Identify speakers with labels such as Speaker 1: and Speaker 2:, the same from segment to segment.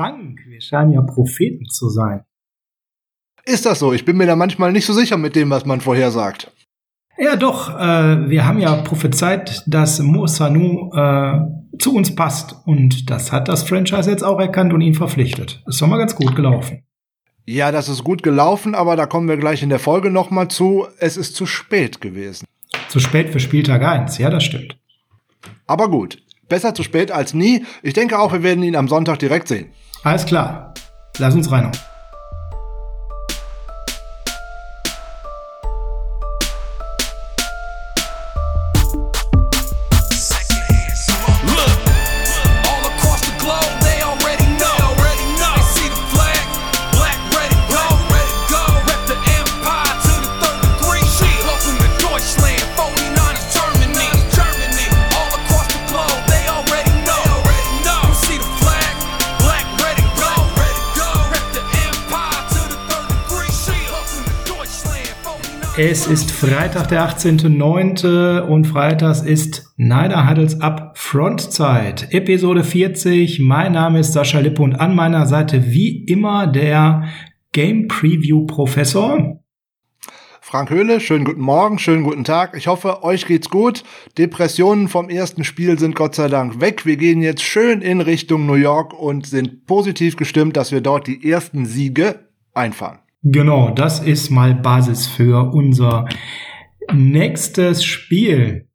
Speaker 1: Frank, wir scheinen ja Propheten zu sein.
Speaker 2: Ist das so? Ich bin mir da manchmal nicht so sicher mit dem, was man vorhersagt.
Speaker 1: Ja, doch. Äh, wir haben ja prophezeit, dass Mo Sanu äh, zu uns passt. Und das hat das Franchise jetzt auch erkannt und ihn verpflichtet. Ist doch mal ganz gut gelaufen.
Speaker 2: Ja, das ist gut gelaufen, aber da kommen wir gleich in der Folge noch mal zu. Es ist zu spät gewesen.
Speaker 1: Zu spät für Spieltag 1, ja, das stimmt.
Speaker 2: Aber gut, besser zu spät als nie. Ich denke auch, wir werden ihn am Sonntag direkt sehen.
Speaker 1: Alles klar. Lass uns reinhauen. Es ist Freitag, der 18.09. und freitags ist Neider Huddles Up Frontzeit. Episode 40. Mein Name ist Sascha Lippe und an meiner Seite wie immer der Game Preview Professor.
Speaker 2: Frank Höhle, schönen guten Morgen, schönen guten Tag. Ich hoffe, euch geht's gut. Depressionen vom ersten Spiel sind Gott sei Dank weg. Wir gehen jetzt schön in Richtung New York und sind positiv gestimmt, dass wir dort die ersten Siege einfahren.
Speaker 1: Genau, das ist mal Basis für unser nächstes Spiel.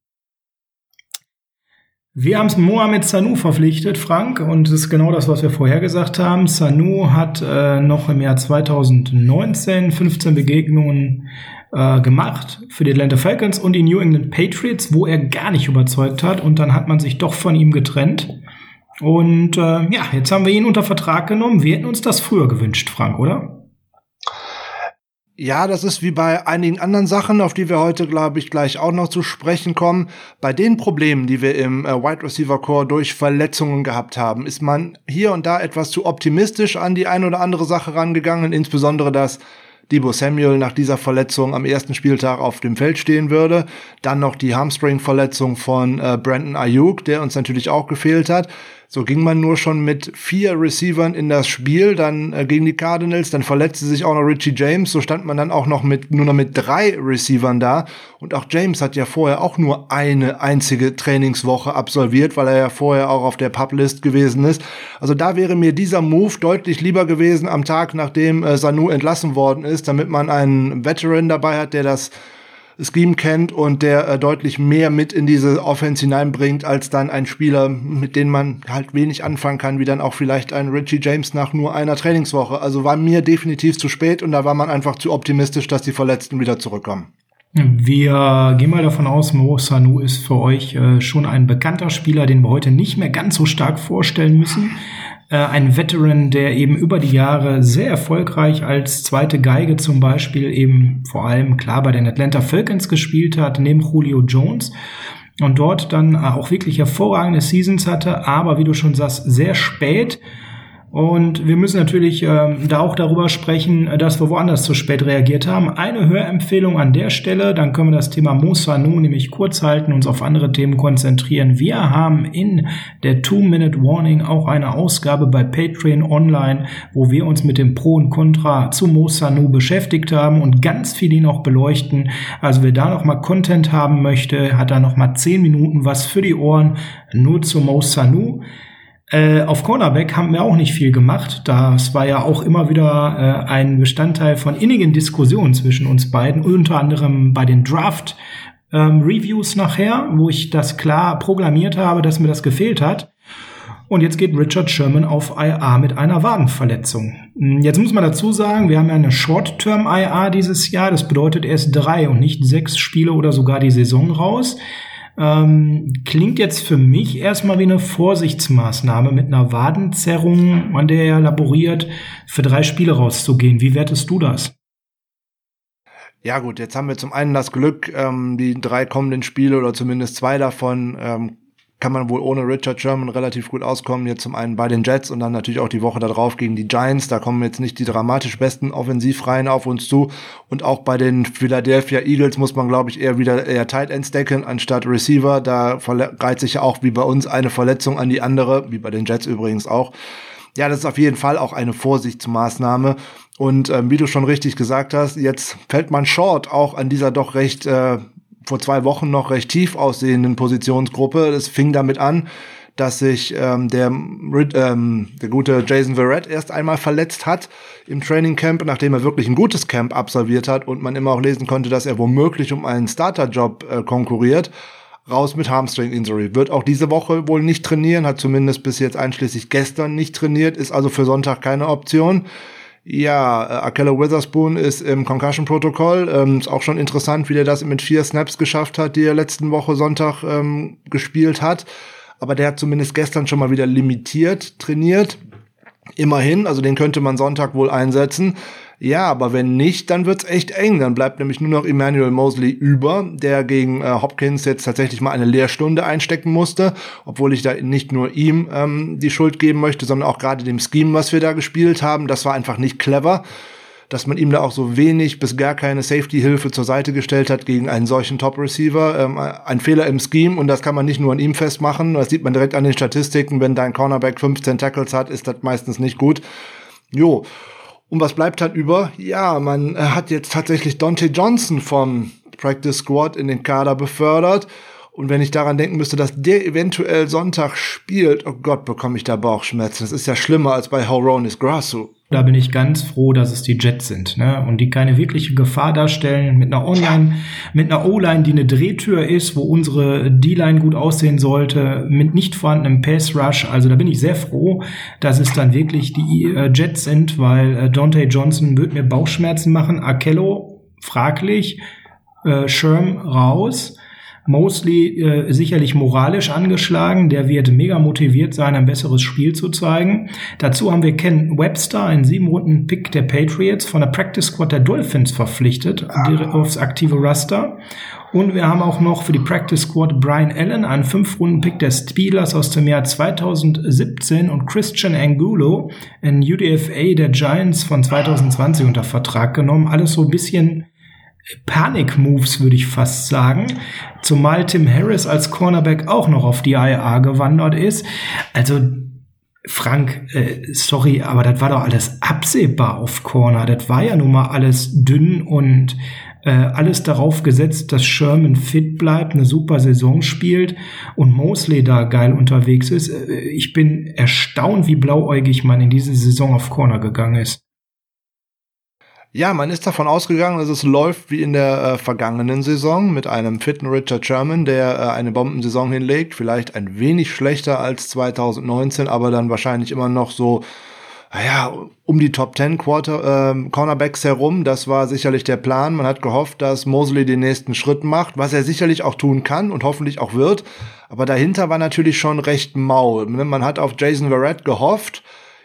Speaker 1: Wir haben Mohamed Sanu verpflichtet, Frank, und das ist genau das, was wir vorher gesagt haben. Sanu hat äh, noch im Jahr 2019 15 Begegnungen äh, gemacht für die Atlanta Falcons und die New England Patriots, wo er gar nicht überzeugt hat, und dann hat man sich doch von ihm getrennt. Und äh, ja, jetzt haben wir ihn unter Vertrag genommen. Wir hätten uns das früher gewünscht, Frank, oder?
Speaker 2: Ja, das ist wie bei einigen anderen Sachen, auf die wir heute, glaube ich, gleich auch noch zu sprechen kommen. Bei den Problemen, die wir im äh, Wide Receiver Core durch Verletzungen gehabt haben, ist man hier und da etwas zu optimistisch an die ein oder andere Sache rangegangen, insbesondere dass Debo Samuel nach dieser Verletzung am ersten Spieltag auf dem Feld stehen würde. Dann noch die Hamstring-Verletzung von äh, Brandon Ayuk, der uns natürlich auch gefehlt hat. So ging man nur schon mit vier Receivern in das Spiel, dann äh, gegen die Cardinals, dann verletzte sich auch noch Richie James, so stand man dann auch noch mit nur noch mit drei Receivern da. Und auch James hat ja vorher auch nur eine einzige Trainingswoche absolviert, weil er ja vorher auch auf der Publist gewesen ist. Also da wäre mir dieser Move deutlich lieber gewesen am Tag, nachdem äh, Sanu entlassen worden ist, damit man einen Veteran dabei hat, der das Scheme kennt und der äh, deutlich mehr mit in diese Offense hineinbringt, als dann ein Spieler, mit dem man halt wenig anfangen kann, wie dann auch vielleicht ein Richie James nach nur einer Trainingswoche. Also war mir definitiv zu spät und da war man einfach zu optimistisch, dass die Verletzten wieder zurückkommen.
Speaker 1: Wir gehen mal davon aus, Mo Sanu ist für euch äh, schon ein bekannter Spieler, den wir heute nicht mehr ganz so stark vorstellen müssen. Äh, ein Veteran, der eben über die Jahre sehr erfolgreich als zweite Geige zum Beispiel eben vor allem klar bei den Atlanta Falcons gespielt hat, neben Julio Jones. Und dort dann auch wirklich hervorragende Seasons hatte, aber wie du schon sagst, sehr spät und wir müssen natürlich ähm, da auch darüber sprechen, dass wir woanders zu spät reagiert haben. Eine Hörempfehlung an der Stelle, dann können wir das Thema Mosanu nämlich kurz halten, uns auf andere Themen konzentrieren. Wir haben in der Two-Minute-Warning auch eine Ausgabe bei Patreon online, wo wir uns mit dem Pro und Contra zu Mosanu beschäftigt haben und ganz viel ihn auch beleuchten. Also wer da nochmal Content haben möchte, hat da nochmal zehn Minuten was für die Ohren nur zu Mosanu. Äh, auf Cornerback haben wir auch nicht viel gemacht. Das war ja auch immer wieder äh, ein Bestandteil von innigen Diskussionen zwischen uns beiden, unter anderem bei den Draft ähm, Reviews nachher, wo ich das klar programmiert habe, dass mir das gefehlt hat. Und jetzt geht Richard Sherman auf IA mit einer Wadenverletzung. Hm, jetzt muss man dazu sagen, wir haben ja eine Short-Term IA dieses Jahr. Das bedeutet erst drei und nicht sechs Spiele oder sogar die Saison raus. Ähm, klingt jetzt für mich erstmal wie eine Vorsichtsmaßnahme mit einer Wadenzerrung, an der er laboriert, für drei Spiele rauszugehen. Wie wertest du das?
Speaker 2: Ja gut, jetzt haben wir zum einen das Glück, ähm, die drei kommenden Spiele oder zumindest zwei davon ähm, kann man wohl ohne Richard Sherman relativ gut auskommen. Jetzt zum einen bei den Jets und dann natürlich auch die Woche darauf gegen die Giants. Da kommen jetzt nicht die dramatisch besten Offensivreihen auf uns zu. Und auch bei den Philadelphia Eagles muss man, glaube ich, eher wieder eher Tight Ends decken anstatt Receiver. Da reiht sich ja auch wie bei uns eine Verletzung an die andere, wie bei den Jets übrigens auch. ja, das ist auf jeden Fall auch eine Vorsichtsmaßnahme. Und ähm, wie du schon richtig gesagt hast, jetzt fällt man short auch an dieser doch recht äh, vor zwei Wochen noch recht tief aussehenden Positionsgruppe. Das fing damit an, dass sich ähm, der, ähm, der gute Jason Verrett erst einmal verletzt hat im Training Camp, nachdem er wirklich ein gutes Camp absolviert hat und man immer auch lesen konnte, dass er womöglich um einen Starterjob äh, konkurriert. Raus mit Hamstring Injury. Wird auch diese Woche wohl nicht trainieren, hat zumindest bis jetzt einschließlich gestern nicht trainiert, ist also für Sonntag keine Option. Ja, äh, Akella Witherspoon ist im Concussion-Protokoll. Ähm, ist auch schon interessant, wie der das mit vier Snaps geschafft hat, die er letzten Woche Sonntag ähm, gespielt hat aber der hat zumindest gestern schon mal wieder limitiert trainiert. Immerhin, also den könnte man Sonntag wohl einsetzen. Ja, aber wenn nicht, dann wird's echt eng. Dann bleibt nämlich nur noch Emmanuel Mosley über, der gegen äh, Hopkins jetzt tatsächlich mal eine Lehrstunde einstecken musste, obwohl ich da nicht nur ihm ähm, die Schuld geben möchte, sondern auch gerade dem Scheme, was wir da gespielt haben. Das war einfach nicht clever dass man ihm da auch so wenig bis gar keine Safety-Hilfe zur Seite gestellt hat gegen einen solchen Top-Receiver. Ähm, ein Fehler im Scheme und das kann man nicht nur an ihm festmachen. Das sieht man direkt an den Statistiken. Wenn dein Cornerback 15 Tackles hat, ist das meistens nicht gut. Jo. Und was bleibt halt über? Ja, man hat jetzt tatsächlich Dante Johnson vom Practice Squad in den Kader befördert. Und wenn ich daran denken müsste, dass der eventuell Sonntag spielt, oh Gott, bekomme ich da Bauchschmerzen. Das ist ja schlimmer als bei Horonis Grasso.
Speaker 1: Da bin ich ganz froh, dass es die Jets sind, ne? Und die keine wirkliche Gefahr darstellen mit einer Online, mit einer O-Line, die eine Drehtür ist, wo unsere D-Line gut aussehen sollte, mit nicht vorhandenem Pass Rush. Also da bin ich sehr froh, dass es dann wirklich die äh, Jets sind, weil äh, Dante Johnson wird mir Bauchschmerzen machen. Akello fraglich, äh, Sherm raus. Mosley äh, sicherlich moralisch angeschlagen. Der wird mega motiviert sein, ein besseres Spiel zu zeigen. Dazu haben wir Ken Webster, einen sieben Runden Pick der Patriots, von der Practice Squad der Dolphins verpflichtet, ah. aufs aktive Raster. Und wir haben auch noch für die Practice Squad Brian Allen, einen fünf Runden Pick der Steelers aus dem Jahr 2017 und Christian Angulo, ein UDFA der Giants von 2020 unter Vertrag genommen. Alles so ein bisschen Panik-Moves, würde ich fast sagen. Zumal Tim Harris als Cornerback auch noch auf die IA gewandert ist. Also, Frank, äh, sorry, aber das war doch alles absehbar auf Corner. Das war ja nun mal alles dünn und äh, alles darauf gesetzt, dass Sherman fit bleibt, eine super Saison spielt und Mosley da geil unterwegs ist. Äh, ich bin erstaunt, wie blauäugig man in diese Saison auf Corner gegangen ist.
Speaker 2: Ja, man ist davon ausgegangen, dass es läuft wie in der äh, vergangenen Saison mit einem fitten Richard Sherman, der äh, eine Bombensaison hinlegt. Vielleicht ein wenig schlechter als 2019, aber dann wahrscheinlich immer noch so, naja, um die Top 10 Quarter, äh, Cornerbacks herum. Das war sicherlich der Plan. Man hat gehofft, dass Mosley den nächsten Schritt macht, was er sicherlich auch tun kann und hoffentlich auch wird. Aber dahinter war natürlich schon recht mau. Man hat auf Jason Verrett gehofft.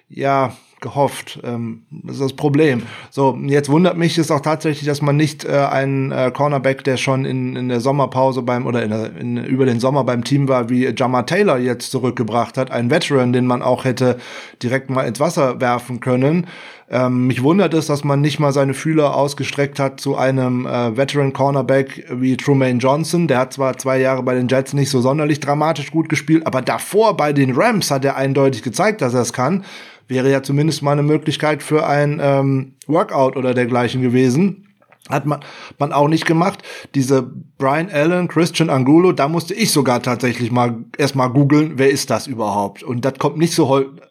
Speaker 2: Ja, gehofft. Ähm, das ist das Problem. So, jetzt wundert mich es auch tatsächlich, dass man nicht äh, einen äh, Cornerback, der schon in, in der Sommerpause beim oder in, der, in, über den Sommer beim Team war, wie Jamar Taylor jetzt zurückgebracht hat, einen Veteran, den man auch hätte direkt mal ins Wasser werfen können. Ähm, mich wundert es, dass man nicht mal seine Fühler ausgestreckt hat zu einem äh, Veteran Cornerback wie Trumaine Johnson. Der hat zwar zwei Jahre bei den Jets nicht so sonderlich dramatisch gut gespielt, aber davor bei den Rams hat er eindeutig gezeigt, dass er es kann wäre ja zumindest mal eine Möglichkeit für ein ähm, Workout oder dergleichen gewesen. Hat man, man auch nicht gemacht. Diese Brian Allen, Christian Angulo, da musste ich sogar tatsächlich mal erstmal googeln, wer ist das überhaupt? Und das kommt nicht so häufig.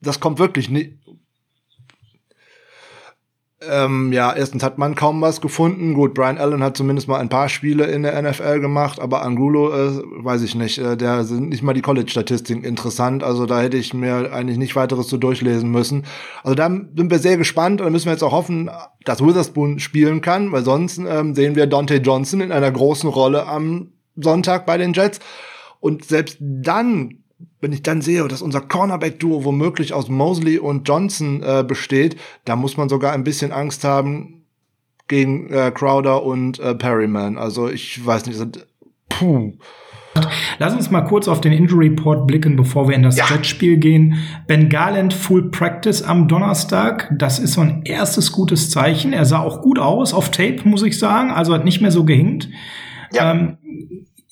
Speaker 2: Das kommt wirklich nicht, ähm, ja, erstens hat man kaum was gefunden. Gut, Brian Allen hat zumindest mal ein paar Spiele in der NFL gemacht, aber Angulo, äh, weiß ich nicht, äh, der sind nicht mal die College-Statistiken interessant. Also da hätte ich mir eigentlich nicht weiteres zu durchlesen müssen. Also da sind wir sehr gespannt und müssen wir jetzt auch hoffen, dass Witherspoon spielen kann, weil sonst ähm, sehen wir Dante Johnson in einer großen Rolle am Sonntag bei den Jets. Und selbst dann wenn ich dann sehe, dass unser Cornerback-Duo womöglich aus Mosley und Johnson äh, besteht, da muss man sogar ein bisschen Angst haben gegen äh, Crowder und äh, Perryman. Also ich weiß nicht, sind, puh.
Speaker 1: Lass uns mal kurz auf den Injury Report blicken, bevor wir in das ja. Jetspiel gehen. Ben Garland Full Practice am Donnerstag. Das ist so ein erstes gutes Zeichen. Er sah auch gut aus auf Tape, muss ich sagen. Also hat nicht mehr so gehinkt. Ja. Ähm,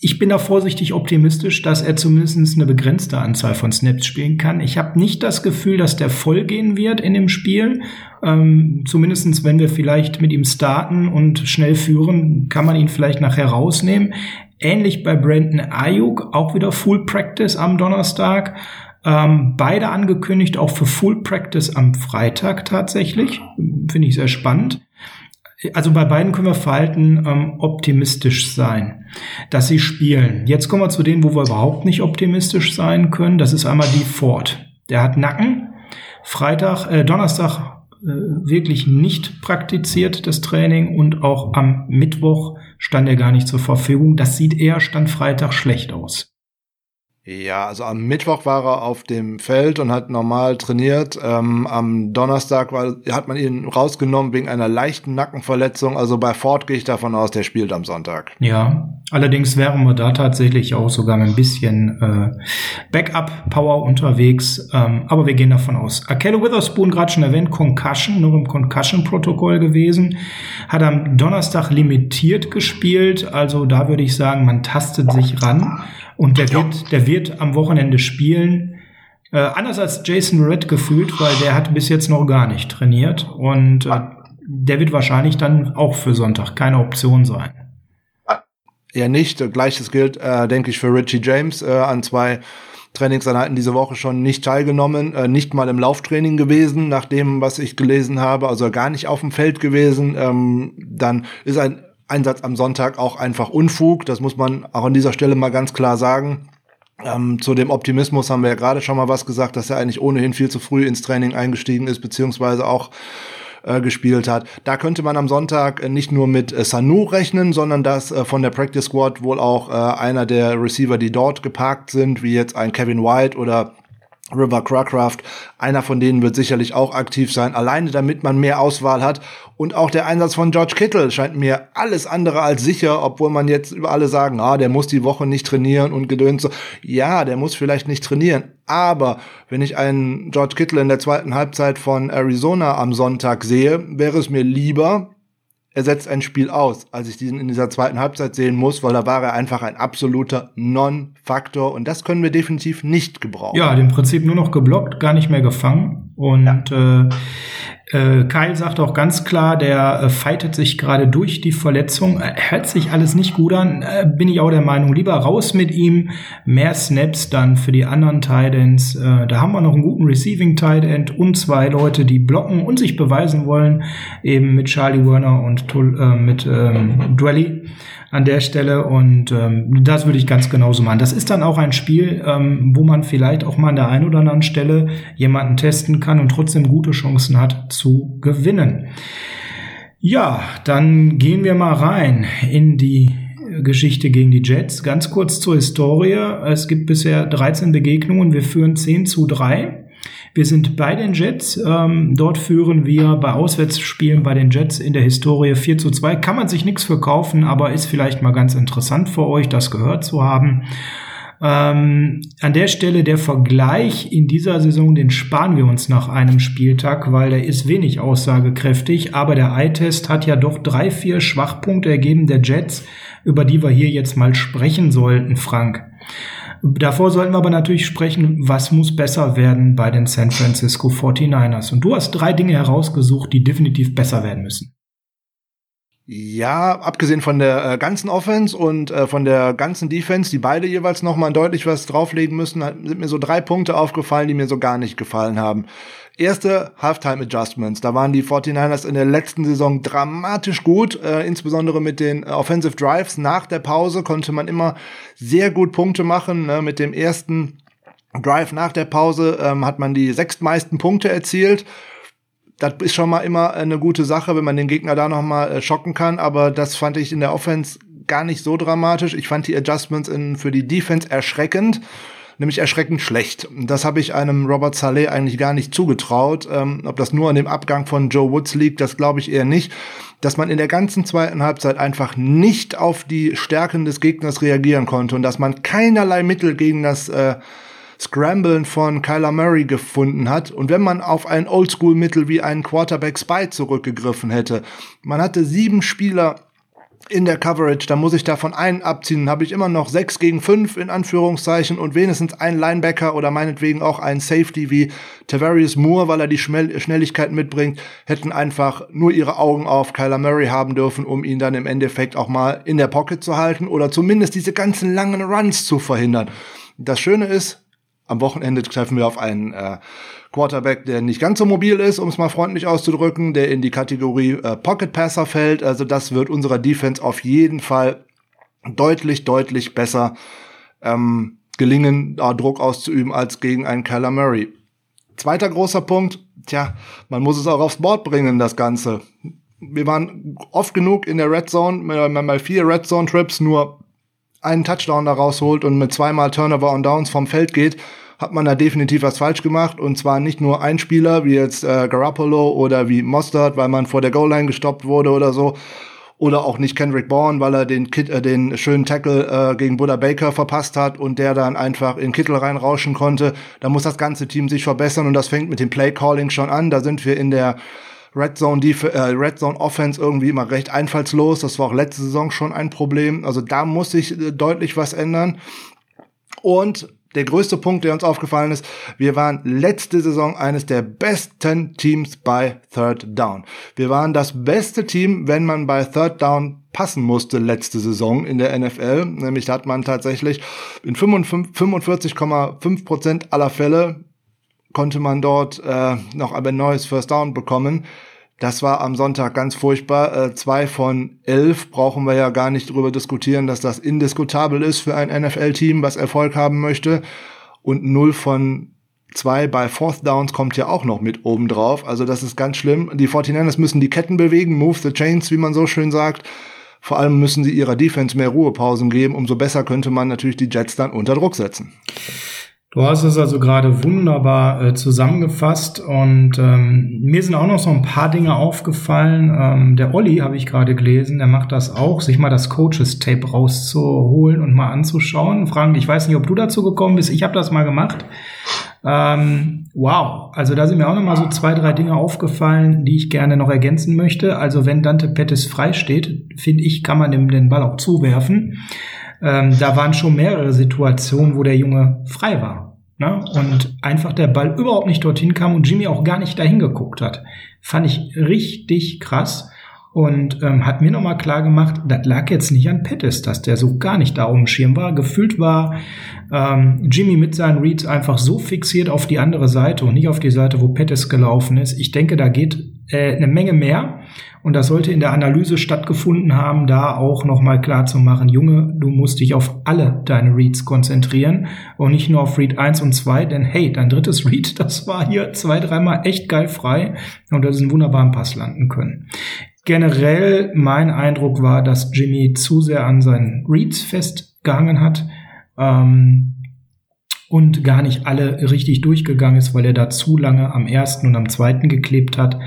Speaker 1: ich bin da vorsichtig optimistisch, dass er zumindest eine begrenzte Anzahl von Snaps spielen kann. Ich habe nicht das Gefühl, dass der voll gehen wird in dem Spiel. Ähm, zumindest wenn wir vielleicht mit ihm starten und schnell führen, kann man ihn vielleicht nachher rausnehmen. Ähnlich bei Brandon Ayuk, auch wieder Full Practice am Donnerstag. Ähm, beide angekündigt, auch für Full Practice am Freitag tatsächlich. Finde ich sehr spannend also bei beiden können wir verhalten ähm, optimistisch sein, dass sie spielen. Jetzt kommen wir zu denen, wo wir überhaupt nicht optimistisch sein können. Das ist einmal die Ford. Der hat Nacken. Freitag, äh, Donnerstag äh, wirklich nicht praktiziert das Training und auch am Mittwoch stand er gar nicht zur Verfügung. Das sieht eher stand Freitag schlecht aus.
Speaker 2: Ja, also am Mittwoch war er auf dem Feld und hat normal trainiert. Ähm, am Donnerstag war, hat man ihn rausgenommen wegen einer leichten Nackenverletzung. Also bei Ford gehe ich davon aus, der spielt am Sonntag.
Speaker 1: Ja, allerdings wären wir da tatsächlich auch sogar ein bisschen äh, Backup-Power unterwegs. Ähm, aber wir gehen davon aus. Akello Witherspoon, gerade schon erwähnt, Concussion, nur im Concussion-Protokoll gewesen. Hat am Donnerstag limitiert gespielt. Also da würde ich sagen, man tastet sich ran. Und der wird, der wird am Wochenende spielen. Äh, anders als Jason Red gefühlt, weil der hat bis jetzt noch gar nicht trainiert. Und äh, der wird wahrscheinlich dann auch für Sonntag keine Option sein.
Speaker 2: Ja, nicht. Gleiches gilt, äh, denke ich, für Richie James äh, an zwei Trainingseinheiten diese Woche schon nicht teilgenommen, äh, nicht mal im Lauftraining gewesen, nach dem, was ich gelesen habe, also gar nicht auf dem Feld gewesen. Ähm, dann ist ein Einsatz am Sonntag auch einfach Unfug. Das muss man auch an dieser Stelle mal ganz klar sagen. Ähm, zu dem Optimismus haben wir ja gerade schon mal was gesagt, dass er eigentlich ohnehin viel zu früh ins Training eingestiegen ist, beziehungsweise auch äh, gespielt hat. Da könnte man am Sonntag äh, nicht nur mit äh, Sanu rechnen, sondern dass von der Practice Squad wohl auch einer der Receiver, die dort geparkt sind, wie jetzt ein Kevin White oder River Crackraft, einer von denen wird sicherlich auch aktiv sein, alleine damit man mehr Auswahl hat. Und auch der Einsatz von George Kittle scheint mir alles andere als sicher, obwohl man jetzt über alle sagen, ah, der muss die Woche nicht trainieren und gedöns so. Ja, der muss vielleicht nicht trainieren. Aber wenn ich einen George Kittle in der zweiten Halbzeit von Arizona am Sonntag sehe, wäre es mir lieber, er setzt ein Spiel aus, als ich diesen in dieser zweiten Halbzeit sehen muss, weil da war er einfach ein absoluter Non-Faktor und das können wir definitiv nicht gebrauchen.
Speaker 1: Ja, im Prinzip nur noch geblockt, gar nicht mehr gefangen und ja. äh, äh, Kyle sagt auch ganz klar, der äh, fightet sich gerade durch die Verletzung. Äh, hört sich alles nicht gut an. Äh, bin ich auch der Meinung, lieber raus mit ihm. Mehr Snaps dann für die anderen Titans. Äh, da haben wir noch einen guten Receiving Tight End und zwei Leute, die blocken und sich beweisen wollen. Eben mit Charlie Werner und äh, mit ähm, Dwelly an der Stelle und ähm, das würde ich ganz genauso machen. Das ist dann auch ein Spiel, ähm, wo man vielleicht auch mal an der einen oder anderen Stelle jemanden testen kann und trotzdem gute Chancen hat zu gewinnen. Ja, dann gehen wir mal rein in die Geschichte gegen die Jets. Ganz kurz zur Historie. Es gibt bisher 13 Begegnungen. Wir führen 10 zu 3. Wir sind bei den Jets. Ähm, dort führen wir bei Auswärtsspielen bei den Jets in der Historie 4 zu 2. Kann man sich nichts verkaufen, aber ist vielleicht mal ganz interessant für euch, das gehört zu haben. Ähm, an der Stelle der Vergleich in dieser Saison, den sparen wir uns nach einem Spieltag, weil der ist wenig aussagekräftig. Aber der Eye-Test hat ja doch drei, vier Schwachpunkte ergeben der Jets, über die wir hier jetzt mal sprechen sollten, Frank. Davor sollten wir aber natürlich sprechen, was muss besser werden bei den San Francisco 49ers. Und du hast drei Dinge herausgesucht, die definitiv besser werden müssen.
Speaker 2: Ja, abgesehen von der äh, ganzen Offense und äh, von der ganzen Defense, die beide jeweils noch mal deutlich was drauflegen müssen, sind mir so drei Punkte aufgefallen, die mir so gar nicht gefallen haben. Erste Halftime Adjustments. Da waren die 49ers in der letzten Saison dramatisch gut, äh, insbesondere mit den äh, Offensive Drives. Nach der Pause konnte man immer sehr gut Punkte machen. Ne? Mit dem ersten Drive nach der Pause ähm, hat man die sechstmeisten Punkte erzielt das ist schon mal immer eine gute Sache, wenn man den Gegner da noch mal äh, schocken kann. Aber das fand ich in der Offense gar nicht so dramatisch. Ich fand die Adjustments in, für die Defense erschreckend, nämlich erschreckend schlecht. Das habe ich einem Robert Saleh eigentlich gar nicht zugetraut. Ähm, ob das nur an dem Abgang von Joe Woods liegt, das glaube ich eher nicht. Dass man in der ganzen zweiten Halbzeit einfach nicht auf die Stärken des Gegners reagieren konnte und dass man keinerlei Mittel gegen das äh, Scramblen von Kyler Murray gefunden hat und wenn man auf ein Oldschool-Mittel wie einen Quarterback Spy zurückgegriffen hätte. Man hatte sieben Spieler in der Coverage, da muss ich davon einen abziehen, habe ich immer noch sechs gegen fünf in Anführungszeichen und wenigstens einen Linebacker oder meinetwegen auch einen Safety wie Tavarius Moore, weil er die Schnelligkeit mitbringt, hätten einfach nur ihre Augen auf Kyler Murray haben dürfen, um ihn dann im Endeffekt auch mal in der Pocket zu halten oder zumindest diese ganzen langen Runs zu verhindern. Das Schöne ist, am Wochenende treffen wir auf einen äh, Quarterback, der nicht ganz so mobil ist, um es mal freundlich auszudrücken, der in die Kategorie äh, Pocket Passer fällt. Also das wird unserer Defense auf jeden Fall deutlich, deutlich besser ähm, gelingen, da Druck auszuüben als gegen einen Kyler Murray. Zweiter großer Punkt, tja, man muss es auch aufs Board bringen, das Ganze. Wir waren oft genug in der Red Zone, mal vier Red Zone Trips nur einen Touchdown da rausholt und mit zweimal Turnover und Downs vom Feld geht, hat man da definitiv was falsch gemacht. Und zwar nicht nur ein Spieler, wie jetzt äh, Garoppolo oder wie Mostert, weil man vor der Goal-Line gestoppt wurde oder so. Oder auch nicht Kendrick Bourne, weil er den, Kit, äh, den schönen Tackle äh, gegen Buddha Baker verpasst hat und der dann einfach in Kittel reinrauschen konnte. Da muss das ganze Team sich verbessern und das fängt mit dem Play-Calling schon an. Da sind wir in der Red Zone, Def äh, Red Zone Offense irgendwie immer recht einfallslos. Das war auch letzte Saison schon ein Problem. Also da muss sich äh, deutlich was ändern. Und der größte Punkt, der uns aufgefallen ist, wir waren letzte Saison eines der besten Teams bei Third Down. Wir waren das beste Team, wenn man bei Third Down passen musste letzte Saison in der NFL. Nämlich hat man tatsächlich in 45,5 Prozent aller Fälle konnte man dort äh, noch ein neues First Down bekommen. Das war am Sonntag ganz furchtbar. Äh, zwei von elf brauchen wir ja gar nicht drüber diskutieren, dass das indiskutabel ist für ein NFL-Team, was Erfolg haben möchte. Und null von zwei bei Fourth Downs kommt ja auch noch mit oben drauf. Also das ist ganz schlimm. Die 49ers müssen die Ketten bewegen, move the chains, wie man so schön sagt. Vor allem müssen sie ihrer Defense mehr Ruhepausen geben. Umso besser könnte man natürlich die Jets dann unter Druck setzen.
Speaker 1: Du hast es also gerade wunderbar äh, zusammengefasst und ähm, mir sind auch noch so ein paar Dinge aufgefallen. Ähm, der Olli habe ich gerade gelesen, der macht das auch, sich mal das Coaches-Tape rauszuholen und mal anzuschauen. Frank, ich weiß nicht, ob du dazu gekommen bist. Ich habe das mal gemacht. Ähm, wow, also da sind mir auch noch mal so zwei, drei Dinge aufgefallen, die ich gerne noch ergänzen möchte. Also wenn Dante Pettis frei steht, finde ich, kann man dem den Ball auch zuwerfen ähm, da waren schon mehrere Situationen, wo der Junge frei war. Ne? Und einfach der Ball überhaupt nicht dorthin kam und Jimmy auch gar nicht dahin geguckt hat. Fand ich richtig krass und ähm, hat mir nochmal klar gemacht, das lag jetzt nicht an Pettis, dass der so gar nicht da oben Schirm war. Gefühlt war ähm, Jimmy mit seinen Reads einfach so fixiert auf die andere Seite und nicht auf die Seite, wo Pettis gelaufen ist. Ich denke, da geht äh, eine Menge mehr. Und das sollte in der Analyse stattgefunden haben, da auch nochmal klar zu machen, Junge, du musst dich auf alle deine Reads konzentrieren und nicht nur auf Read 1 und 2, denn hey, dein drittes Read, das war hier zwei, dreimal echt geil frei und du hast einen wunderbaren Pass landen können. Generell mein Eindruck war, dass Jimmy zu sehr an seinen Reads festgehangen hat. Ähm, und gar nicht alle richtig durchgegangen ist, weil er da zu lange am ersten und am zweiten geklebt hat.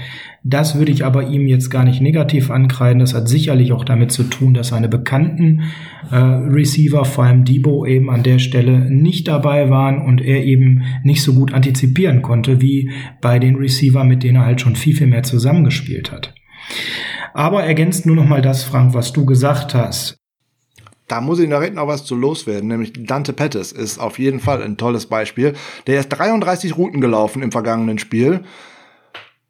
Speaker 1: Das würde ich aber ihm jetzt gar nicht negativ ankreiden. Das hat sicherlich auch damit zu tun, dass seine bekannten äh, Receiver, vor allem Debo, eben an der Stelle nicht dabei waren und er eben nicht so gut antizipieren konnte wie bei den Receiver, mit denen er halt schon viel, viel mehr zusammengespielt hat. Aber ergänzt nur noch mal das, Frank, was du gesagt hast.
Speaker 2: Da muss ich direkt noch was zu loswerden, nämlich Dante Pettis ist auf jeden Fall ein tolles Beispiel. Der ist 33 Routen gelaufen im vergangenen Spiel.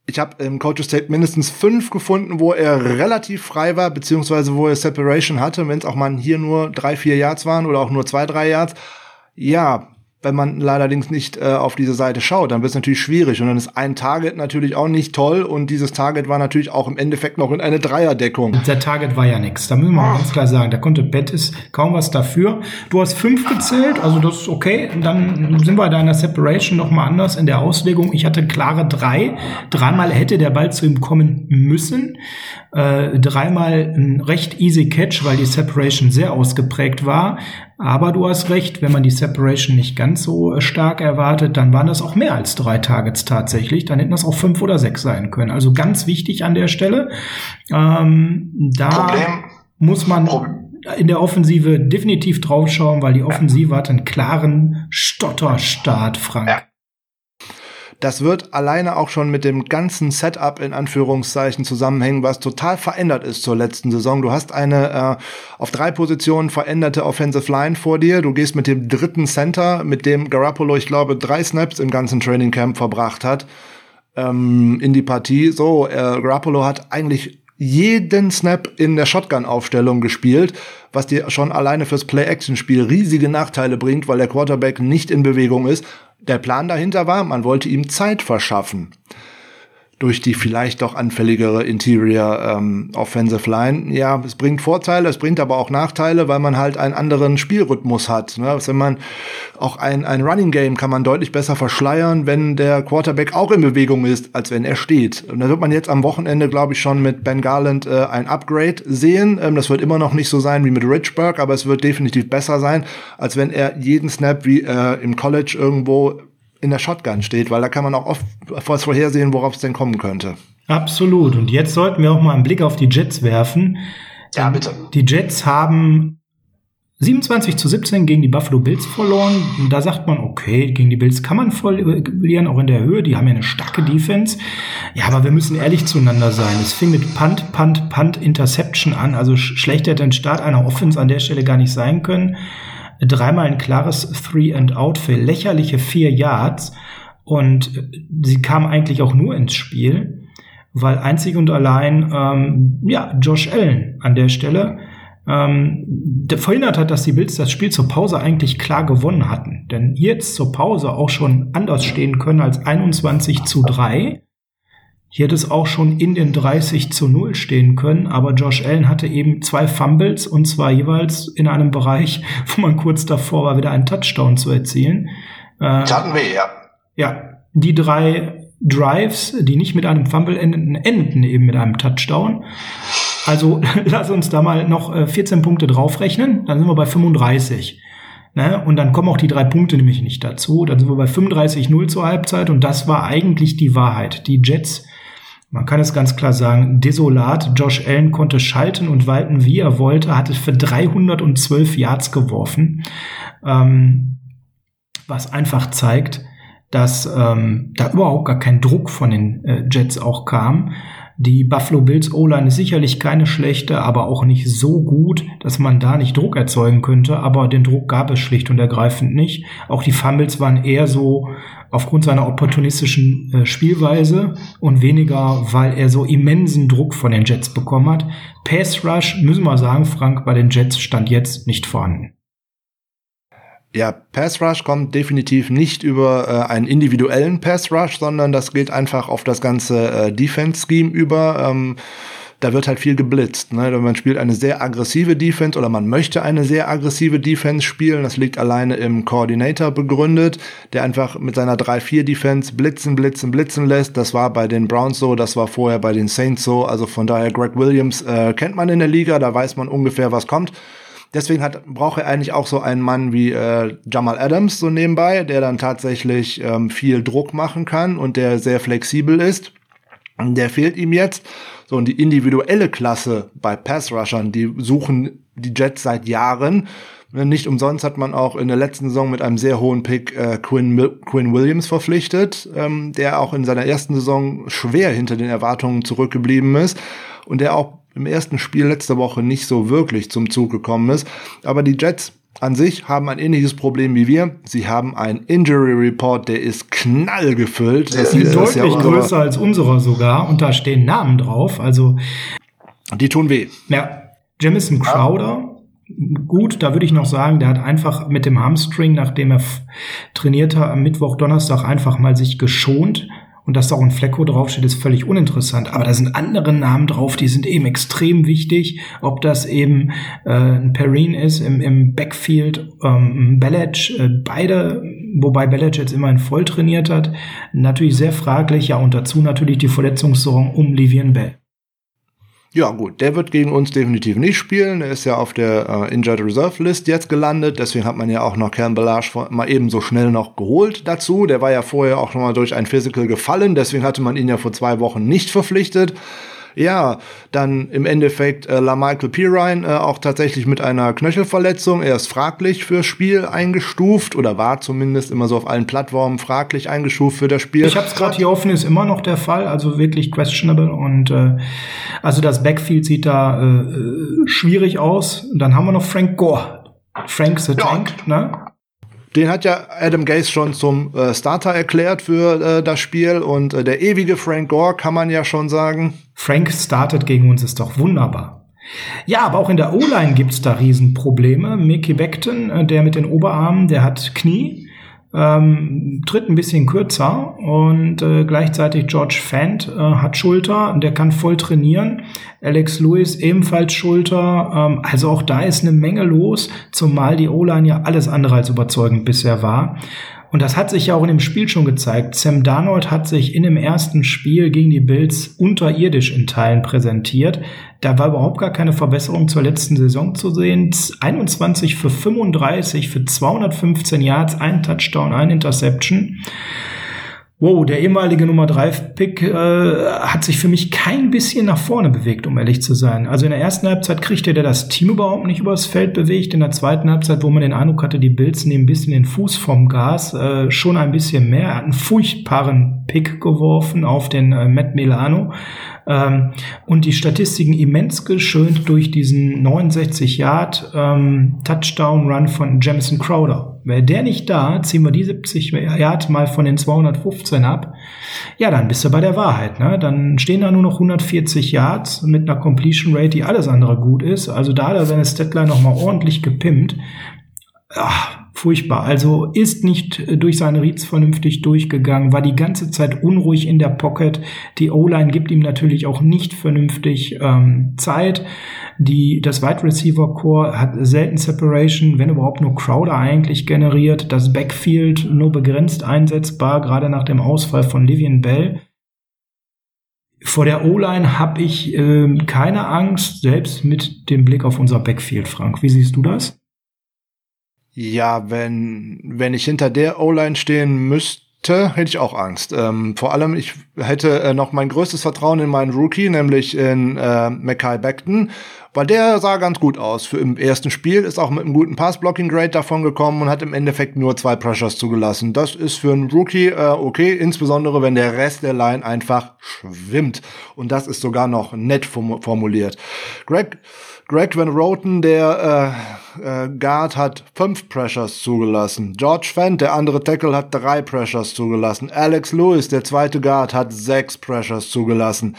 Speaker 2: Ich habe im Coaches Tape mindestens fünf gefunden, wo er relativ frei war, beziehungsweise wo er Separation hatte, wenn es auch mal hier nur drei, vier Yards waren oder auch nur zwei, drei Yards. Ja, wenn man allerdings nicht äh, auf diese Seite schaut, dann wird es natürlich schwierig. Und dann ist ein Target natürlich auch nicht toll. Und dieses Target war natürlich auch im Endeffekt noch in eine Dreierdeckung.
Speaker 1: Der Target war ja nichts. Da müssen wir mal ganz klar sagen. Da konnte Bettis kaum was dafür. Du hast fünf gezählt, also das ist okay. Und dann sind wir da in der Separation noch mal anders in der Auslegung. Ich hatte klare drei. Dreimal hätte der Ball zu ihm kommen müssen. Äh, dreimal ein recht easy Catch, weil die Separation sehr ausgeprägt war. Aber du hast recht, wenn man die Separation nicht ganz so stark erwartet, dann waren das auch mehr als drei Targets tatsächlich. Dann hätten das auch fünf oder sechs sein können. Also ganz wichtig an der Stelle. Ähm, da Problem. muss man in der Offensive definitiv draufschauen, weil die Offensive hat einen klaren Stotterstart, Frank. Ja.
Speaker 2: Das wird alleine auch schon mit dem ganzen Setup in Anführungszeichen zusammenhängen, was total verändert ist zur letzten Saison. Du hast eine äh, auf drei Positionen veränderte Offensive Line vor dir. Du gehst mit dem dritten Center, mit dem Garoppolo, ich glaube, drei Snaps im ganzen Training Camp verbracht hat, ähm, in die Partie. So, äh, Garoppolo hat eigentlich jeden Snap in der Shotgun-Aufstellung gespielt, was dir schon alleine fürs Play-Action-Spiel riesige Nachteile bringt, weil der Quarterback nicht in Bewegung ist. Der Plan dahinter war, man wollte ihm Zeit verschaffen durch die vielleicht doch anfälligere Interior ähm, Offensive Line. Ja, es bringt Vorteile, es bringt aber auch Nachteile, weil man halt einen anderen Spielrhythmus hat. Ne? Also wenn man auch ein, ein Running Game kann man deutlich besser verschleiern, wenn der Quarterback auch in Bewegung ist, als wenn er steht. Und da wird man jetzt am Wochenende, glaube ich, schon mit Ben Garland äh, ein Upgrade sehen. Ähm, das wird immer noch nicht so sein wie mit Richburg, aber es wird definitiv besser sein, als wenn er jeden Snap wie äh, im College irgendwo in der Shotgun steht, weil da kann man auch oft was vorhersehen, worauf es denn kommen könnte.
Speaker 1: Absolut. Und jetzt sollten wir auch mal einen Blick auf die Jets werfen.
Speaker 2: Ja, bitte.
Speaker 1: Die Jets haben 27 zu 17 gegen die Buffalo Bills verloren. Und da sagt man, okay, gegen die Bills kann man verlieren, auch in der Höhe. Die haben ja eine starke Defense. Ja, aber wir müssen ehrlich zueinander sein. Es fing mit Punt, Punt, Punt, Interception an. Also schlechter hätte ein Start einer Offense an der Stelle gar nicht sein können dreimal ein klares Three and Out für lächerliche vier Yards und sie kam eigentlich auch nur ins Spiel, weil einzig und allein ähm, ja Josh Allen an der Stelle ähm, verhindert hat, dass die Bills das Spiel zur Pause eigentlich klar gewonnen hatten. Denn jetzt zur Pause auch schon anders stehen können als 21 zu 3. Hier hätte es auch schon in den 30 zu 0 stehen können, aber Josh Allen hatte eben zwei Fumbles und zwar jeweils in einem Bereich, wo man kurz davor war, wieder einen Touchdown zu erzielen.
Speaker 2: Äh, Taten wir, ja.
Speaker 1: Ja, die drei Drives, die nicht mit einem Fumble enden, enden eben mit einem Touchdown. Also lass uns da mal noch 14 äh, Punkte draufrechnen, dann sind wir bei 35. Ne? Und dann kommen auch die drei Punkte nämlich nicht dazu. Dann sind wir bei 35-0 zur Halbzeit und das war eigentlich die Wahrheit. Die Jets man kann es ganz klar sagen, desolat. Josh Allen konnte schalten und walten, wie er wollte, hatte für 312 Yards geworfen, ähm, was einfach zeigt, dass ähm, da überhaupt gar kein Druck von den äh, Jets auch kam. Die Buffalo Bills O-Line ist sicherlich keine schlechte, aber auch nicht so gut, dass man da nicht Druck erzeugen könnte. Aber den Druck gab es schlicht und ergreifend nicht. Auch die Fumbles waren eher so aufgrund seiner opportunistischen äh, Spielweise und weniger, weil er so immensen Druck von den Jets bekommen hat. Pass Rush, müssen wir sagen, Frank, bei den Jets stand jetzt nicht vorhanden.
Speaker 2: Ja, Pass Rush kommt definitiv nicht über äh, einen individuellen Pass Rush, sondern das geht einfach auf das ganze äh, Defense Scheme über. Ähm, da wird halt viel geblitzt. Ne? Man spielt eine sehr aggressive Defense oder man möchte eine sehr aggressive Defense spielen. Das liegt alleine im Coordinator begründet, der einfach mit seiner 3-4-Defense blitzen, blitzen, blitzen lässt. Das war bei den Browns so, das war vorher bei den Saints so. Also von daher, Greg Williams äh, kennt man in der Liga, da weiß man ungefähr, was kommt. Deswegen hat, braucht er eigentlich auch so einen Mann wie äh, Jamal Adams so nebenbei, der dann tatsächlich ähm, viel Druck machen kann und der sehr flexibel ist. Der fehlt ihm jetzt. So, und die individuelle Klasse bei Pass-Rushern, die suchen die Jets seit Jahren. Nicht umsonst hat man auch in der letzten Saison mit einem sehr hohen Pick äh, Quinn, Quinn Williams verpflichtet, ähm, der auch in seiner ersten Saison schwer hinter den Erwartungen zurückgeblieben ist und der auch im ersten Spiel letzte Woche nicht so wirklich zum Zug gekommen ist. Aber die Jets an sich haben ein ähnliches Problem wie wir. Sie haben einen Injury Report, der ist knallgefüllt.
Speaker 1: Das ist deutlich ja größer als unserer sogar und da stehen Namen drauf. Also
Speaker 2: die tun weh.
Speaker 1: Ja, Jamison Crowder. Gut, da würde ich noch sagen, der hat einfach mit dem Hamstring, nachdem er trainiert hat, am Mittwoch, Donnerstag einfach mal sich geschont und dass da auch ein Flecko draufsteht, ist völlig uninteressant. Aber da sind andere Namen drauf, die sind eben extrem wichtig. Ob das eben äh, ein Perrine ist im, im Backfield, ähm, Belic, äh, beide, wobei Belic jetzt immerhin voll trainiert hat, natürlich sehr fraglich. Ja, und dazu natürlich die Verletzungssorgen um Livian Bell.
Speaker 2: Ja, gut, der wird gegen uns definitiv nicht spielen. Er ist ja auf der äh, Injured Reserve List jetzt gelandet. Deswegen hat man ja auch noch Cam Belage mal eben so schnell noch geholt dazu. Der war ja vorher auch schon mal durch ein Physical gefallen. Deswegen hatte man ihn ja vor zwei Wochen nicht verpflichtet. Ja, dann im Endeffekt äh, LaMichael Pirine äh, auch tatsächlich mit einer Knöchelverletzung. Er ist fraglich fürs Spiel eingestuft oder war zumindest immer so auf allen Plattformen fraglich eingestuft für das Spiel.
Speaker 1: Ich habe es gerade hier offen, ist immer noch der Fall, also wirklich questionable und äh, also das Backfield sieht da äh, äh schwierig aus. Dann haben wir noch Frank Gore. Frank the Tank, ja. ne?
Speaker 2: Den hat ja Adam Gase schon zum äh, Starter erklärt für äh, das Spiel und äh, der ewige Frank Gore kann man ja schon sagen.
Speaker 1: Frank startet gegen uns, ist doch wunderbar. Ja, aber auch in der O-Line gibt's da Riesenprobleme. Mickey Beckton, äh, der mit den Oberarmen, der hat Knie ähm, tritt ein bisschen kürzer und äh, gleichzeitig George Fant äh, hat Schulter, der kann voll trainieren. Alex Lewis ebenfalls Schulter. Ähm, also auch da ist eine Menge los, zumal die O-Line ja alles andere als überzeugend bisher war. Und das hat sich ja auch in dem Spiel schon gezeigt. Sam Darnold hat sich in dem ersten Spiel gegen die Bills unterirdisch in Teilen präsentiert. Da war überhaupt gar keine Verbesserung zur letzten Saison zu sehen. 21 für 35 für 215 Yards, ein Touchdown, ein Interception wow, der ehemalige Nummer 3 Pick äh, hat sich für mich kein bisschen nach vorne bewegt, um ehrlich zu sein. Also in der ersten Halbzeit kriegte der das Team überhaupt nicht übers Feld bewegt. In der zweiten Halbzeit, wo man den Eindruck hatte, die Bills nehmen ein bisschen den Fuß vom Gas, äh, schon ein bisschen mehr. Er hat einen furchtbaren Pick geworfen auf den äh, Matt Milano. Ähm, und die Statistiken immens geschönt durch diesen 69 Yard ähm, Touchdown Run von Jamison Crowder. Wäre der nicht da, ziehen wir die 70 Yard mal von den 215 ab. Ja, dann bist du bei der Wahrheit. Ne? Dann stehen da nur noch 140 Yards mit einer Completion Rate, die alles andere gut ist. Also da hat er seine Statline nochmal ordentlich gepimpt. Ach, furchtbar. Also ist nicht durch seine Reads vernünftig durchgegangen, war die ganze Zeit unruhig in der Pocket. Die O-Line gibt ihm natürlich auch nicht vernünftig ähm, Zeit. Die, das Wide Receiver Core hat selten Separation, wenn überhaupt nur Crowder eigentlich generiert. Das Backfield nur begrenzt einsetzbar, gerade nach dem Ausfall von Livian Bell. Vor der O-Line habe ich äh, keine Angst, selbst mit dem Blick auf unser Backfield, Frank. Wie siehst du das?
Speaker 2: Ja, wenn, wenn ich hinter der O-Line stehen müsste, hätte ich auch Angst. Ähm, vor allem, ich hätte äh, noch mein größtes Vertrauen in meinen Rookie, nämlich in äh, Mackay Beckton, weil der sah ganz gut aus für im ersten Spiel, ist auch mit einem guten Pass-Blocking-Grade davon gekommen und hat im Endeffekt nur zwei Pressures zugelassen. Das ist für einen Rookie äh, okay, insbesondere wenn der Rest der Line einfach schwimmt. Und das ist sogar noch nett formuliert. Greg Greg Van Roten, der äh, äh, Guard, hat fünf Pressures zugelassen. George Fent, der andere Tackle, hat drei Pressures zugelassen. Alex Lewis, der zweite Guard, hat sechs Pressures zugelassen.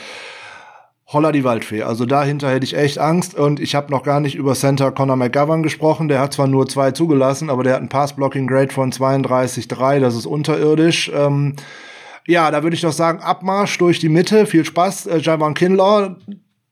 Speaker 2: Holla die Waldfee. Also dahinter hätte ich echt Angst. Und ich habe noch gar nicht über Center Conor McGovern gesprochen. Der hat zwar nur zwei zugelassen, aber der hat ein Pass-Blocking-Grade von 32,3. Das ist unterirdisch. Ähm, ja, da würde ich doch sagen, Abmarsch durch die Mitte. Viel Spaß. Äh, Javon Kinlaw,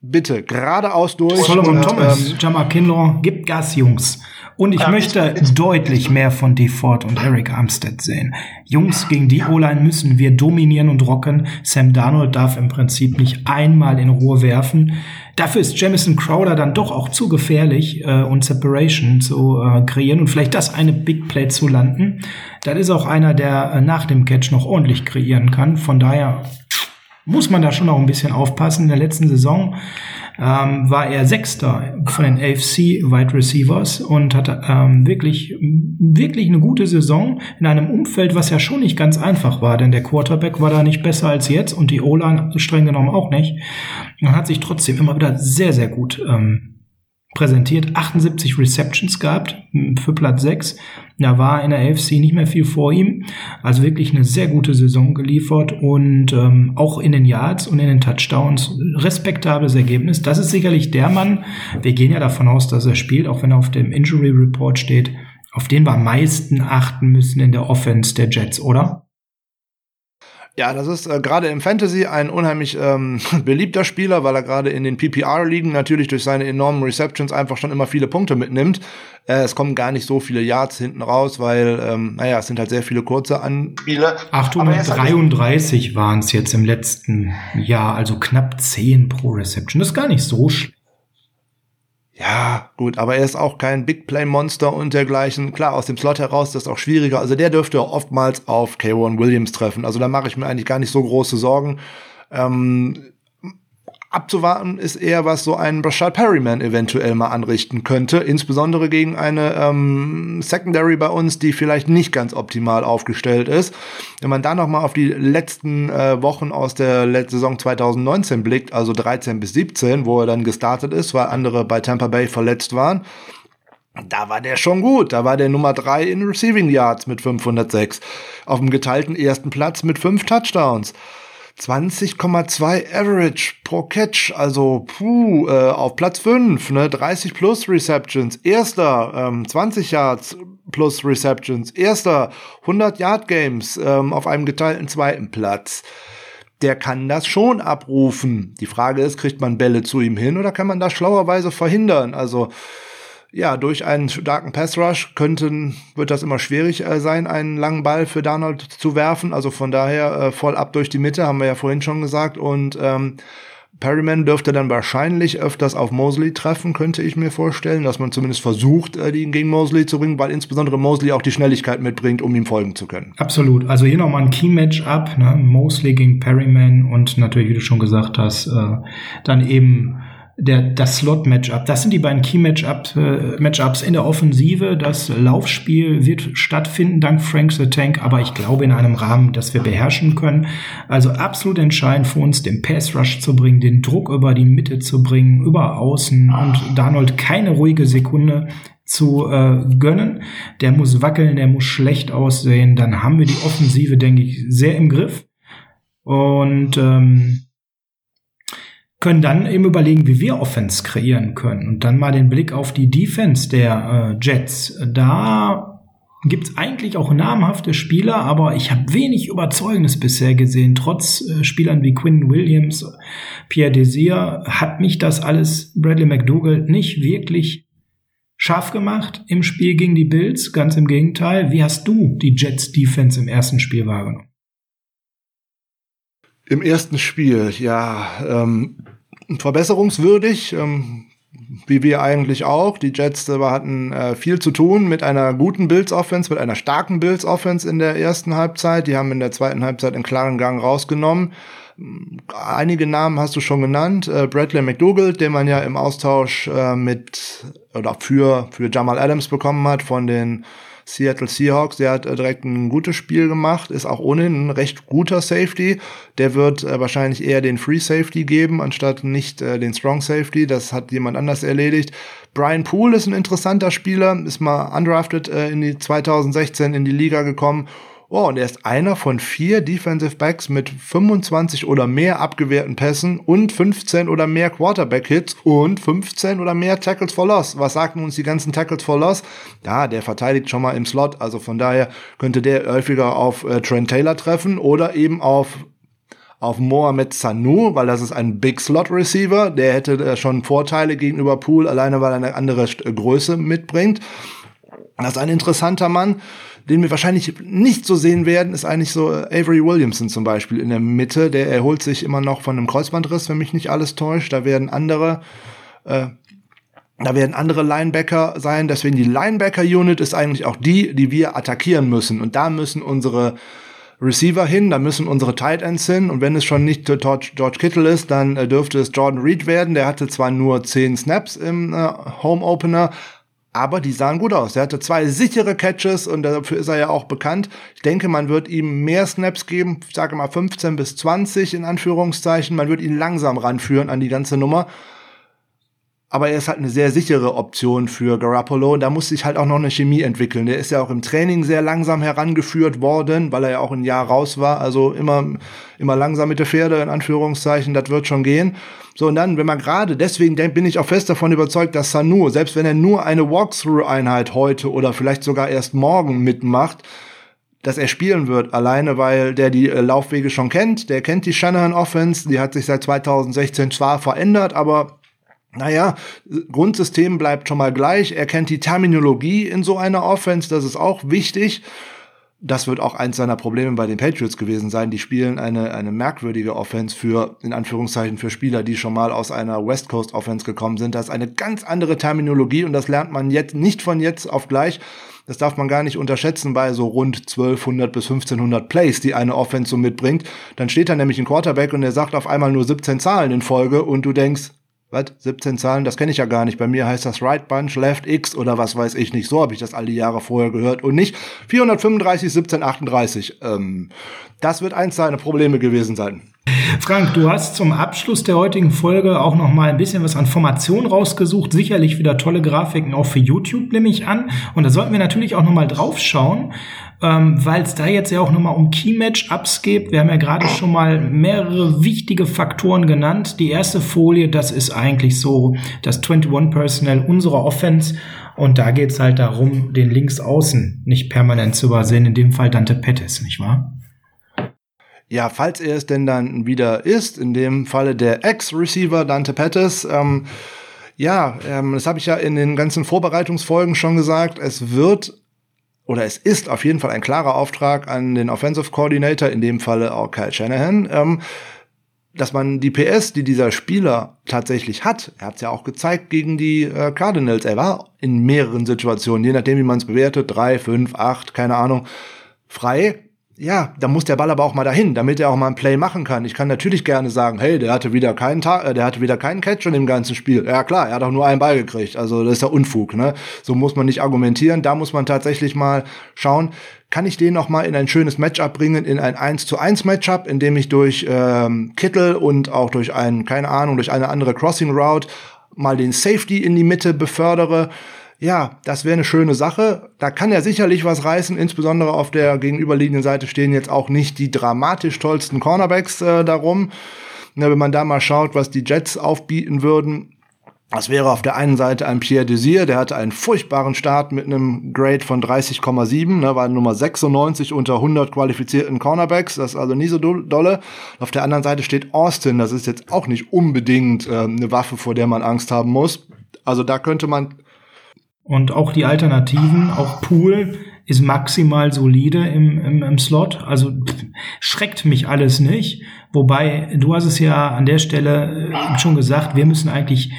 Speaker 2: Bitte, geradeaus durch.
Speaker 1: Solomon Thomas, ähm, Jama Kinlaw, gibt Gas, Jungs. Und ich ja, möchte deutlich mehr von DeFord und Eric Armstead sehen. Jungs, gegen die O-Line müssen wir dominieren und rocken. Sam Darnold darf im Prinzip nicht einmal in Ruhe werfen. Dafür ist Jamison Crowder dann doch auch zu gefährlich äh, und Separation zu äh, kreieren und vielleicht das eine Big Play zu landen. Das ist auch einer, der äh, nach dem Catch noch ordentlich kreieren kann. Von daher muss man da schon auch ein bisschen aufpassen. In der letzten Saison ähm, war er Sechster von den AFC Wide Receivers und hatte ähm, wirklich, wirklich eine gute Saison in einem Umfeld, was ja schon nicht ganz einfach war, denn der Quarterback war da nicht besser als jetzt und die O-Line streng genommen auch nicht. Und hat sich trotzdem immer wieder sehr, sehr gut ähm, präsentiert, 78 Receptions gehabt für Platz 6. Da war in der AFC nicht mehr viel vor ihm. Also wirklich eine sehr gute Saison geliefert und ähm, auch in den Yards und in den Touchdowns respektables Ergebnis. Das ist sicherlich der Mann, wir gehen ja davon aus, dass er spielt, auch wenn er auf dem Injury Report steht, auf den wir am meisten achten müssen in der Offense der Jets, oder?
Speaker 2: Ja, das ist äh, gerade im Fantasy ein unheimlich ähm, beliebter Spieler, weil er gerade in den PPR-Ligen natürlich durch seine enormen Receptions einfach schon immer viele Punkte mitnimmt. Äh, es kommen gar nicht so viele Yards hinten raus, weil, ähm, naja, es sind halt sehr viele kurze Anspiele.
Speaker 1: 833 waren es jetzt im letzten Jahr, also knapp 10 pro Reception. Das ist gar nicht so schlecht.
Speaker 2: Ja, gut, aber er ist auch kein Big Play Monster und dergleichen. Klar, aus dem Slot heraus ist das auch schwieriger. Also der dürfte oftmals auf K1 Williams treffen. Also da mache ich mir eigentlich gar nicht so große Sorgen. Ähm, abzuwarten ist eher, was so ein Brashad Perryman eventuell mal anrichten könnte, insbesondere gegen eine ähm, Secondary bei uns, die vielleicht nicht ganz optimal aufgestellt ist. Wenn man da noch mal auf die letzten äh, Wochen aus der Saison 2019 blickt, also 13 bis 17, wo er dann gestartet ist, weil andere bei Tampa Bay verletzt waren, da war der schon gut. Da war der Nummer drei in Receiving Yards mit 506. Auf dem geteilten ersten Platz mit fünf Touchdowns. 20,2 Average pro Catch, also puh, äh, auf Platz 5, ne, 30 plus Receptions, erster, ähm, 20 Yards plus Receptions, erster, 100 Yard Games ähm, auf einem geteilten zweiten Platz. Der kann das schon abrufen. Die Frage ist, kriegt man Bälle zu ihm hin oder kann man das schlauerweise verhindern? Also ja, durch einen starken Pass Rush könnten, wird das immer schwierig äh, sein, einen langen Ball für Darnold zu werfen. Also von daher äh, voll ab durch die Mitte, haben wir ja vorhin schon gesagt. Und ähm, Perryman dürfte dann wahrscheinlich öfters auf Mosley treffen, könnte ich mir vorstellen, dass man zumindest versucht, äh, ihn gegen Mosley zu bringen, weil insbesondere Mosley auch die Schnelligkeit mitbringt, um ihm folgen zu können.
Speaker 1: Absolut. Also hier nochmal ein Key-Match-up, ne? Mosley gegen Perryman und natürlich, wie du schon gesagt hast, äh, dann eben der, das Slot-Matchup. Das sind die beiden Key-Matchups äh, Matchups in der Offensive. Das Laufspiel wird stattfinden dank Frank the Tank, aber ich glaube in einem Rahmen, das wir beherrschen können. Also absolut entscheidend für uns, den Pass-Rush zu bringen, den Druck über die Mitte zu bringen, über Außen und Darnold keine ruhige Sekunde zu äh, gönnen. Der muss wackeln, der muss schlecht aussehen. Dann haben wir die Offensive, denke ich, sehr im Griff. Und ähm, können dann eben überlegen, wie wir Offense kreieren können. Und dann mal den Blick auf die Defense der äh, Jets. Da gibt's eigentlich auch namhafte Spieler, aber ich habe wenig Überzeugendes bisher gesehen. Trotz äh, Spielern wie Quinn Williams, Pierre Desir, hat mich das alles Bradley McDougall nicht wirklich scharf gemacht im Spiel gegen die Bills. Ganz im Gegenteil. Wie hast du die Jets Defense im ersten Spiel wahrgenommen?
Speaker 2: Im ersten Spiel, ja, ähm, verbesserungswürdig, ähm, wie wir eigentlich auch. Die Jets äh, hatten äh, viel zu tun mit einer guten Bills Offense, mit einer starken Bills Offense in der ersten Halbzeit. Die haben in der zweiten Halbzeit einen klaren Gang rausgenommen. Einige Namen hast du schon genannt. Äh, Bradley McDougall, den man ja im Austausch äh, mit oder für für Jamal Adams bekommen hat von den Seattle Seahawks. Der hat äh, direkt ein gutes Spiel gemacht, ist auch ohnehin ein recht guter Safety. Der wird äh, wahrscheinlich eher den Free Safety geben, anstatt nicht äh, den Strong Safety. Das hat jemand anders erledigt. Brian Poole ist ein interessanter Spieler, ist mal undrafted äh, in die 2016 in die Liga gekommen Oh, und er ist einer von vier Defensive Backs mit 25 oder mehr abgewehrten Pässen und 15 oder mehr Quarterback-Hits und 15 oder mehr Tackles for Loss. Was sagten uns die ganzen Tackles for Loss? Ja, der verteidigt schon mal im Slot, also von daher könnte der häufiger auf äh, Trent Taylor treffen oder eben auf auf Mohamed Sanu, weil das ist ein Big Slot Receiver, der hätte äh, schon Vorteile gegenüber Poole, alleine weil er eine andere Größe mitbringt. Das ist ein interessanter Mann den wir wahrscheinlich nicht so sehen werden, ist eigentlich so äh, Avery Williamson zum Beispiel in der Mitte. Der erholt sich immer noch von einem Kreuzbandriss, wenn mich nicht alles täuscht. Da werden andere, äh, da werden andere Linebacker sein. Deswegen die Linebacker-Unit ist eigentlich auch die, die wir attackieren müssen. Und da müssen unsere Receiver hin, da müssen unsere Tight Ends hin und wenn es schon nicht George, Kittle ist, dann äh, dürfte es Jordan Reed werden. Der hatte zwar nur zehn Snaps im äh, Home Opener, aber die sahen gut aus. Er hatte zwei sichere Catches und dafür ist er ja auch bekannt. Ich denke, man wird ihm mehr Snaps geben, ich sage mal 15 bis 20 in Anführungszeichen. Man wird ihn langsam ranführen an die ganze Nummer aber er ist halt eine sehr sichere Option für Garoppolo. Da muss sich halt auch noch eine Chemie entwickeln. Der ist ja auch im Training sehr langsam herangeführt worden, weil er ja auch ein Jahr raus war. Also immer, immer langsam mit der Pferde, in Anführungszeichen, das wird schon gehen. So, und dann, wenn man gerade, deswegen bin ich auch fest davon überzeugt, dass Sanu, selbst wenn er nur eine Walkthrough-Einheit heute oder vielleicht sogar erst morgen mitmacht, dass er spielen wird, alleine weil der die äh, Laufwege schon kennt, der kennt die Shanahan Offense, die hat sich seit 2016 zwar verändert, aber naja, Grundsystem bleibt schon mal gleich. Er kennt die Terminologie in so einer Offense, das ist auch wichtig. Das wird auch eins seiner Probleme bei den Patriots gewesen sein. Die spielen eine, eine merkwürdige Offense für, in Anführungszeichen, für Spieler, die schon mal aus einer West Coast Offense gekommen sind. Das ist eine ganz andere Terminologie und das lernt man jetzt nicht von jetzt auf gleich. Das darf man gar nicht unterschätzen bei so rund 1200 bis 1500 Plays, die eine Offense so mitbringt. Dann steht da nämlich ein Quarterback und der sagt auf einmal nur 17 Zahlen in Folge und du denkst, was, 17 Zahlen, das kenne ich ja gar nicht. Bei mir heißt das Right Bunch, Left X oder was weiß ich nicht. So habe ich das all die Jahre vorher gehört und nicht 435, 17, 38. Ähm, das wird eins seiner Probleme gewesen sein.
Speaker 1: Frank, du hast zum Abschluss der heutigen Folge auch noch mal ein bisschen was an Formation rausgesucht. Sicherlich wieder tolle Grafiken auch für YouTube nehme ich an. Und da sollten wir natürlich auch noch mal drauf schauen, ähm, weil es da jetzt ja auch noch mal um Key-Match-Ups geht. Wir haben ja gerade schon mal mehrere wichtige Faktoren genannt. Die erste Folie, das ist eigentlich so das 21-Personnel unserer Offense. Und da geht es halt darum, den Linksaußen nicht permanent zu übersehen. In dem Fall Dante Pettis, nicht wahr?
Speaker 2: Ja, falls er es denn dann wieder ist, in dem Falle der Ex-Receiver Dante Pettis, ähm, ja, ähm, das habe ich ja in den ganzen Vorbereitungsfolgen schon gesagt, es wird oder es ist auf jeden Fall ein klarer Auftrag an den Offensive Coordinator, in dem Falle auch Kyle Shanahan, ähm, dass man die PS, die dieser Spieler tatsächlich hat, er hat es ja auch gezeigt gegen die äh, Cardinals, er war in mehreren Situationen, je nachdem wie man es bewertet, drei, fünf, acht, keine Ahnung, frei ja, da muss der Ball aber auch mal dahin, damit er auch mal ein Play machen kann. Ich kann natürlich gerne sagen, hey, der hatte wieder keinen Ta äh, der hatte wieder keinen Catch in dem ganzen Spiel. Ja klar, er hat auch nur einen Ball gekriegt. Also das ist ja Unfug, ne? So muss man nicht argumentieren. Da muss man tatsächlich mal schauen, kann ich den noch mal in ein schönes Matchup bringen, in ein 1 zu 1 Matchup, in dem ich durch ähm, Kittel und auch durch einen, keine Ahnung, durch eine andere Crossing Route mal den Safety in die Mitte befördere ja, das wäre eine schöne Sache. Da kann er sicherlich was reißen. Insbesondere auf der gegenüberliegenden Seite stehen jetzt auch nicht die dramatisch tollsten Cornerbacks äh, darum. Na, wenn man da mal schaut, was die Jets aufbieten würden, das wäre auf der einen Seite ein Pierre Desir, der hatte einen furchtbaren Start mit einem Grade von 30,7, ne, war Nummer 96 unter 100 qualifizierten Cornerbacks, das ist also nie so dolle. Auf der anderen Seite steht Austin, das ist jetzt auch nicht unbedingt äh, eine Waffe, vor der man Angst haben muss. Also da könnte man
Speaker 1: und auch die Alternativen, auch Pool ist maximal solide im, im, im Slot. Also schreckt mich alles nicht. Wobei, du hast es ja an der Stelle äh, schon gesagt, wir müssen eigentlich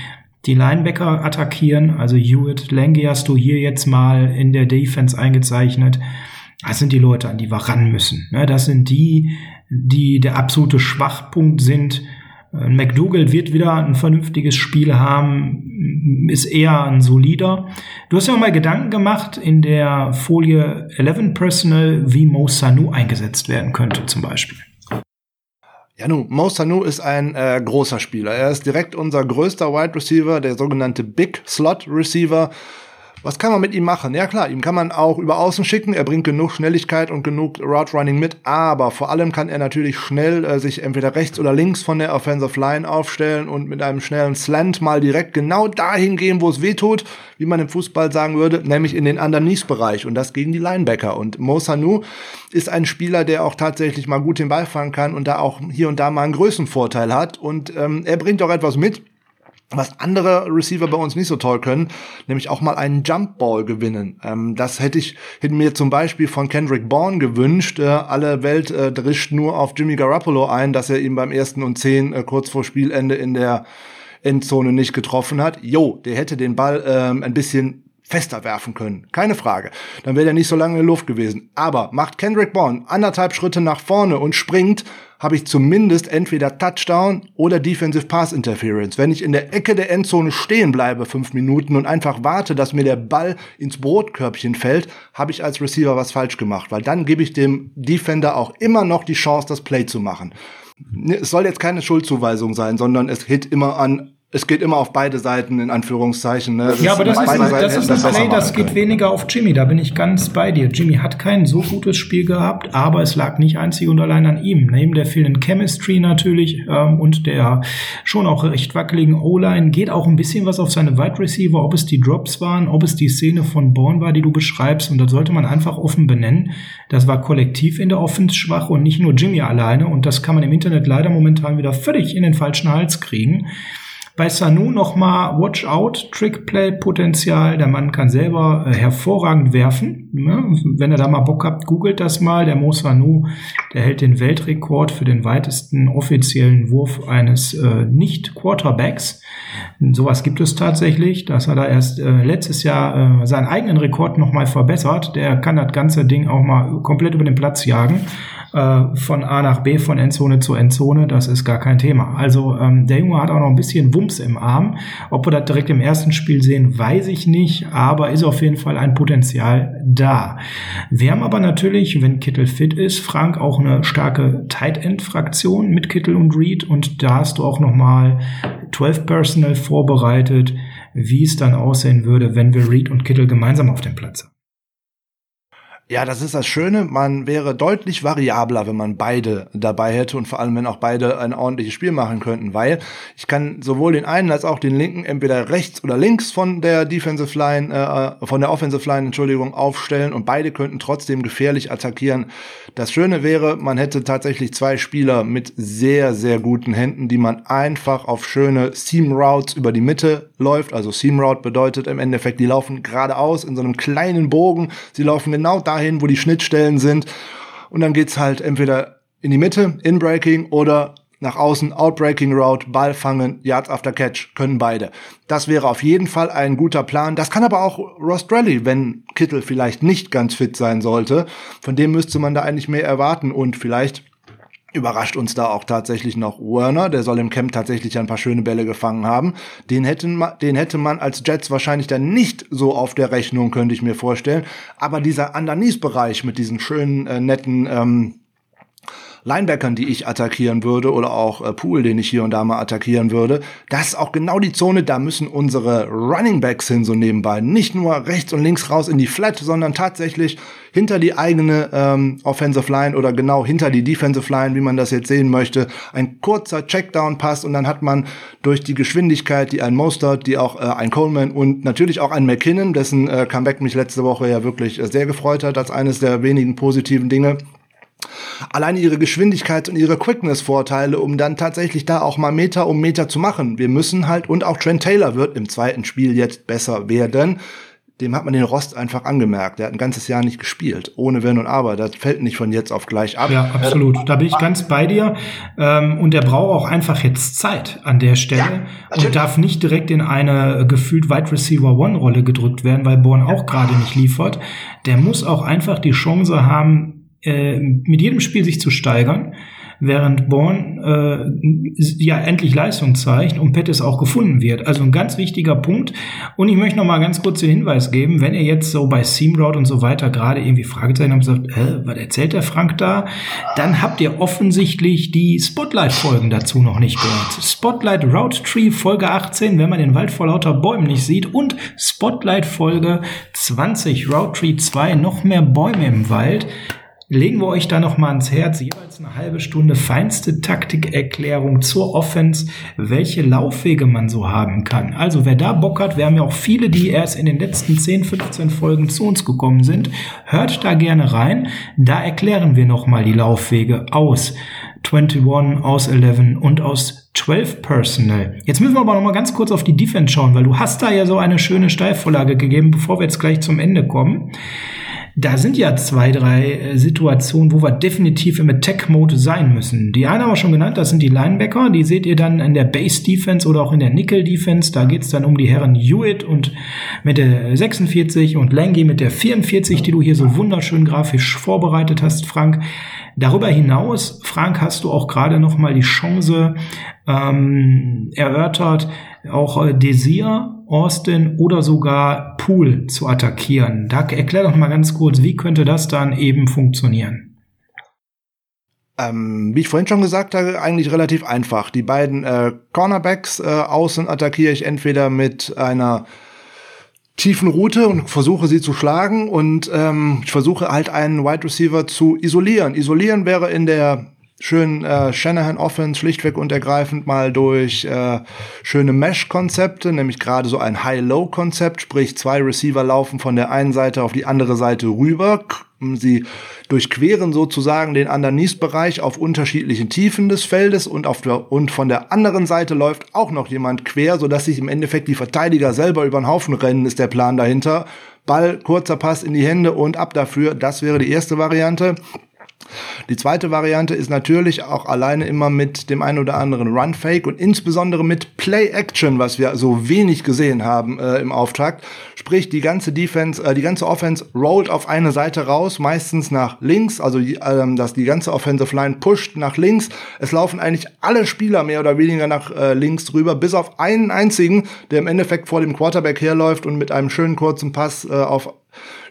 Speaker 1: die Linebacker attackieren. Also Hewitt, Lange hast du hier jetzt mal in der Defense eingezeichnet. Das sind die Leute, an die wir ran müssen. Ne, das sind die, die der absolute Schwachpunkt sind McDougall wird wieder ein vernünftiges Spiel haben, ist eher ein solider. Du hast ja auch mal Gedanken gemacht in der Folie 11 Personal, wie Mo Sanu eingesetzt werden könnte zum Beispiel.
Speaker 2: Ja, nun, Mo Sanu ist ein äh, großer Spieler. Er ist direkt unser größter Wide Receiver, der sogenannte Big Slot Receiver. Was kann man mit ihm machen? Ja klar, ihm kann man auch über Außen schicken. Er bringt genug Schnelligkeit und genug Route Running mit. Aber vor allem kann er natürlich schnell äh, sich entweder rechts oder links von der Offensive Line aufstellen und mit einem schnellen Slant mal direkt genau dahin gehen, wo es weh tut, wie man im Fußball sagen würde, nämlich in den Underneath-Bereich und das gegen die Linebacker. Und Mo Sanu ist ein Spieler, der auch tatsächlich mal gut den Ball fangen kann und da auch hier und da mal einen Größenvorteil hat. Und ähm, er bringt auch etwas mit was andere Receiver bei uns nicht so toll können, nämlich auch mal einen Jumpball gewinnen. Ähm, das hätte ich hätte mir zum Beispiel von Kendrick Bourne gewünscht. Äh, alle Welt äh, drischt nur auf Jimmy Garoppolo ein, dass er ihn beim ersten und zehn äh, kurz vor Spielende in der Endzone nicht getroffen hat. Jo, der hätte den Ball ähm, ein bisschen fester werfen können. Keine Frage. Dann wäre er nicht so lange in der Luft gewesen. Aber macht Kendrick Bourne anderthalb Schritte nach vorne und springt, habe ich zumindest entweder Touchdown oder Defensive Pass Interference. Wenn ich in der Ecke der Endzone stehen bleibe fünf Minuten und einfach warte, dass mir der Ball ins Brotkörbchen fällt, habe ich als Receiver was falsch gemacht, weil dann gebe ich dem Defender auch immer noch die Chance, das Play zu machen. Es soll jetzt keine Schuldzuweisung sein, sondern es hit immer an es geht immer auf beide Seiten, in Anführungszeichen. Ne?
Speaker 1: Ja, aber das ist, ein, das ist ein Play, das geht weniger auf Jimmy. Da bin ich ganz bei dir. Jimmy hat kein so gutes Spiel gehabt, aber es lag nicht einzig und allein an ihm. Neben der fehlenden Chemistry natürlich ähm, und der schon auch recht wackeligen O-Line geht auch ein bisschen was auf seine Wide Receiver, ob es die Drops waren, ob es die Szene von Bourne war, die du beschreibst. Und das sollte man einfach offen benennen. Das war kollektiv in der Offense schwach und nicht nur Jimmy alleine. Und das kann man im Internet leider momentan wieder völlig in den falschen Hals kriegen. Bei Sanu nochmal Watch Out, Trickplay Potenzial. Der Mann kann selber äh, hervorragend werfen. Ne? Wenn ihr da mal Bock habt, googelt das mal. Der Mo Sanu, der hält den Weltrekord für den weitesten offiziellen Wurf eines äh, Nicht-Quarterbacks. Sowas gibt es tatsächlich. Das hat er erst äh, letztes Jahr äh, seinen eigenen Rekord nochmal verbessert. Der kann das ganze Ding auch mal komplett über den Platz jagen. Äh, von A nach B, von Endzone zu Endzone, das ist gar kein Thema. Also ähm, der Junge hat auch noch ein bisschen Wumms im Arm. Ob wir das direkt im ersten Spiel sehen, weiß ich nicht, aber ist auf jeden Fall ein Potenzial da. Wir haben aber natürlich, wenn Kittel fit ist, Frank auch eine starke Tight End Fraktion mit Kittel und Reed und da hast du auch noch mal 12 Personal vorbereitet, wie es dann aussehen würde, wenn wir Reed und Kittel gemeinsam auf dem Platz haben.
Speaker 2: Ja, das ist das Schöne. Man wäre deutlich variabler, wenn man beide dabei hätte und vor allem, wenn auch beide ein ordentliches Spiel machen könnten, weil ich kann sowohl den einen als auch den linken entweder rechts oder links von der Defensive Line, äh, von der Offensive Line, Entschuldigung, aufstellen und beide könnten trotzdem gefährlich attackieren. Das Schöne wäre, man hätte tatsächlich zwei Spieler mit sehr, sehr guten Händen, die man einfach auf schöne Seam Routes über die Mitte läuft. Also Seam Route bedeutet im Endeffekt, die laufen geradeaus in so einem kleinen Bogen. Sie laufen genau da dahin, wo die Schnittstellen sind. Und dann geht's halt entweder in die Mitte, Inbreaking, oder nach außen, Outbreaking Route, Ball fangen, Yards after Catch, können beide. Das wäre auf jeden Fall ein guter Plan. Das kann aber auch Ross Drelly, wenn Kittel vielleicht nicht ganz fit sein sollte. Von dem müsste man da eigentlich mehr erwarten und vielleicht überrascht uns da auch tatsächlich noch Werner. Der soll im Camp tatsächlich ein paar schöne Bälle gefangen haben. Den, hätten, den hätte man als Jets wahrscheinlich dann nicht so auf der Rechnung, könnte ich mir vorstellen. Aber dieser Underneath-Bereich mit diesen schönen, äh, netten ähm, Linebackern, die ich attackieren würde, oder auch äh, Pool, den ich hier und da mal attackieren würde, das ist auch genau die Zone, da müssen unsere Running Backs hin, so nebenbei. Nicht nur rechts und links raus in die Flat, sondern tatsächlich hinter die eigene ähm, Offensive Line oder genau hinter die Defensive Line, wie man das jetzt sehen möchte. Ein kurzer Checkdown-Pass und dann hat man durch die Geschwindigkeit, die ein Mostert, die auch äh, ein Coleman und natürlich auch ein McKinnon, dessen äh, Comeback mich letzte Woche ja wirklich äh, sehr gefreut hat, als eines der wenigen positiven Dinge, alleine ihre Geschwindigkeit und ihre Quickness-Vorteile, um dann tatsächlich da auch mal Meter um Meter zu machen. Wir müssen halt, und auch Trent Taylor wird im zweiten Spiel jetzt besser werden. Dem hat man den Rost einfach angemerkt. Der hat ein ganzes Jahr nicht gespielt, ohne Wenn und Aber. Das fällt nicht von jetzt auf gleich ab.
Speaker 1: Ja, absolut. Da bin ich ganz bei dir. Ähm, und der braucht auch einfach jetzt Zeit an der Stelle ja, und darf nicht direkt in eine gefühlt Wide Receiver One Rolle gedrückt werden, weil Born auch gerade nicht liefert. Der muss auch einfach die Chance haben, äh, mit jedem Spiel sich zu steigern, während Born äh, ja endlich Leistung zeigt und Pettis auch gefunden wird. Also ein ganz wichtiger Punkt. Und ich möchte noch mal ganz kurz den Hinweis geben, wenn ihr jetzt so bei Seamroad und so weiter gerade irgendwie Fragezeichen habt und sagt, äh, was erzählt der Frank da? Dann habt ihr offensichtlich die Spotlight-Folgen dazu noch nicht gehört. Spotlight Route Tree Folge 18, wenn man den Wald vor lauter Bäumen nicht sieht und Spotlight Folge 20 Route Tree 2, noch mehr Bäume im Wald legen wir euch da noch mal ans Herz, jeweils eine halbe Stunde feinste Taktikerklärung zur Offense, welche Laufwege man so haben kann. Also wer da Bock hat, wir haben ja auch viele, die erst in den letzten 10, 15 Folgen zu uns gekommen sind, hört da gerne rein. Da erklären wir noch mal die Laufwege aus 21, aus 11 und aus 12 Personal. Jetzt müssen wir aber noch mal ganz kurz auf die Defense schauen, weil du hast da ja so eine schöne Steilvorlage gegeben, bevor wir jetzt gleich zum Ende kommen. Da sind ja zwei, drei äh, Situationen, wo wir definitiv im Attack-Mode sein müssen. Die eine haben wir schon genannt, das sind die Linebacker. Die seht ihr dann in der Base-Defense oder auch in der Nickel-Defense. Da geht's dann um die Herren Hewitt und mit der 46 und Langy mit der 44, die du hier so wunderschön grafisch vorbereitet hast, Frank. Darüber hinaus, Frank, hast du auch gerade noch mal die Chance ähm, erörtert, auch äh, Desir Austin oder sogar Pool zu attackieren. Da erklär doch mal ganz kurz, wie könnte das dann eben funktionieren?
Speaker 2: Ähm, wie ich vorhin schon gesagt habe, eigentlich relativ einfach. Die beiden äh, Cornerbacks äh, außen attackiere ich entweder mit einer tiefen Route und versuche sie zu schlagen und ähm, ich versuche halt einen Wide Receiver zu isolieren. Isolieren wäre in der schön äh, Shanahan Offense schlichtweg und ergreifend mal durch äh, schöne Mesh-Konzepte, nämlich gerade so ein High-Low-Konzept, sprich zwei Receiver laufen von der einen Seite auf die andere Seite rüber, Sie durchqueren sozusagen den Underneath-Bereich auf unterschiedlichen Tiefen des Feldes und, auf der, und von der anderen Seite läuft auch noch jemand quer, sodass sich im Endeffekt die Verteidiger selber über den Haufen rennen, ist der Plan dahinter. Ball, kurzer Pass in die Hände und ab dafür. Das wäre die erste Variante. Die zweite Variante ist natürlich auch alleine immer mit dem ein oder anderen Run-Fake und insbesondere mit Play-Action, was wir so wenig gesehen haben äh, im Auftakt. Sprich, die ganze Defense, äh, die ganze Offense rollt auf eine Seite raus, meistens nach links, also ähm, dass die ganze Offensive Line pusht nach links. Es laufen eigentlich alle Spieler mehr oder weniger nach äh, links rüber, bis auf einen einzigen, der im Endeffekt vor dem Quarterback herläuft und mit einem schönen kurzen Pass äh, auf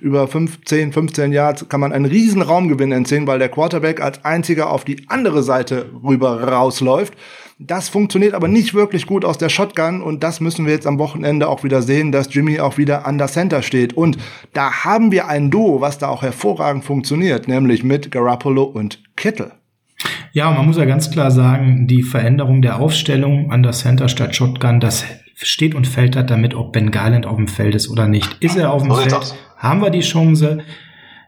Speaker 2: über 15, 15 Yards kann man einen riesen Raumgewinn entziehen, weil der Quarterback als einziger auf die andere Seite rüber rausläuft. Das funktioniert aber nicht wirklich gut aus der Shotgun und das müssen wir jetzt am Wochenende auch wieder sehen, dass Jimmy auch wieder an der Center steht. Und da haben wir ein Duo, was da auch hervorragend funktioniert, nämlich mit Garoppolo und Kittle.
Speaker 1: Ja, man muss ja ganz klar sagen, die Veränderung der Aufstellung an der Center statt Shotgun, das steht und fällt damit, ob Ben Garland auf dem Feld ist oder nicht. Ist er auf dem Feld, haben wir die Chance.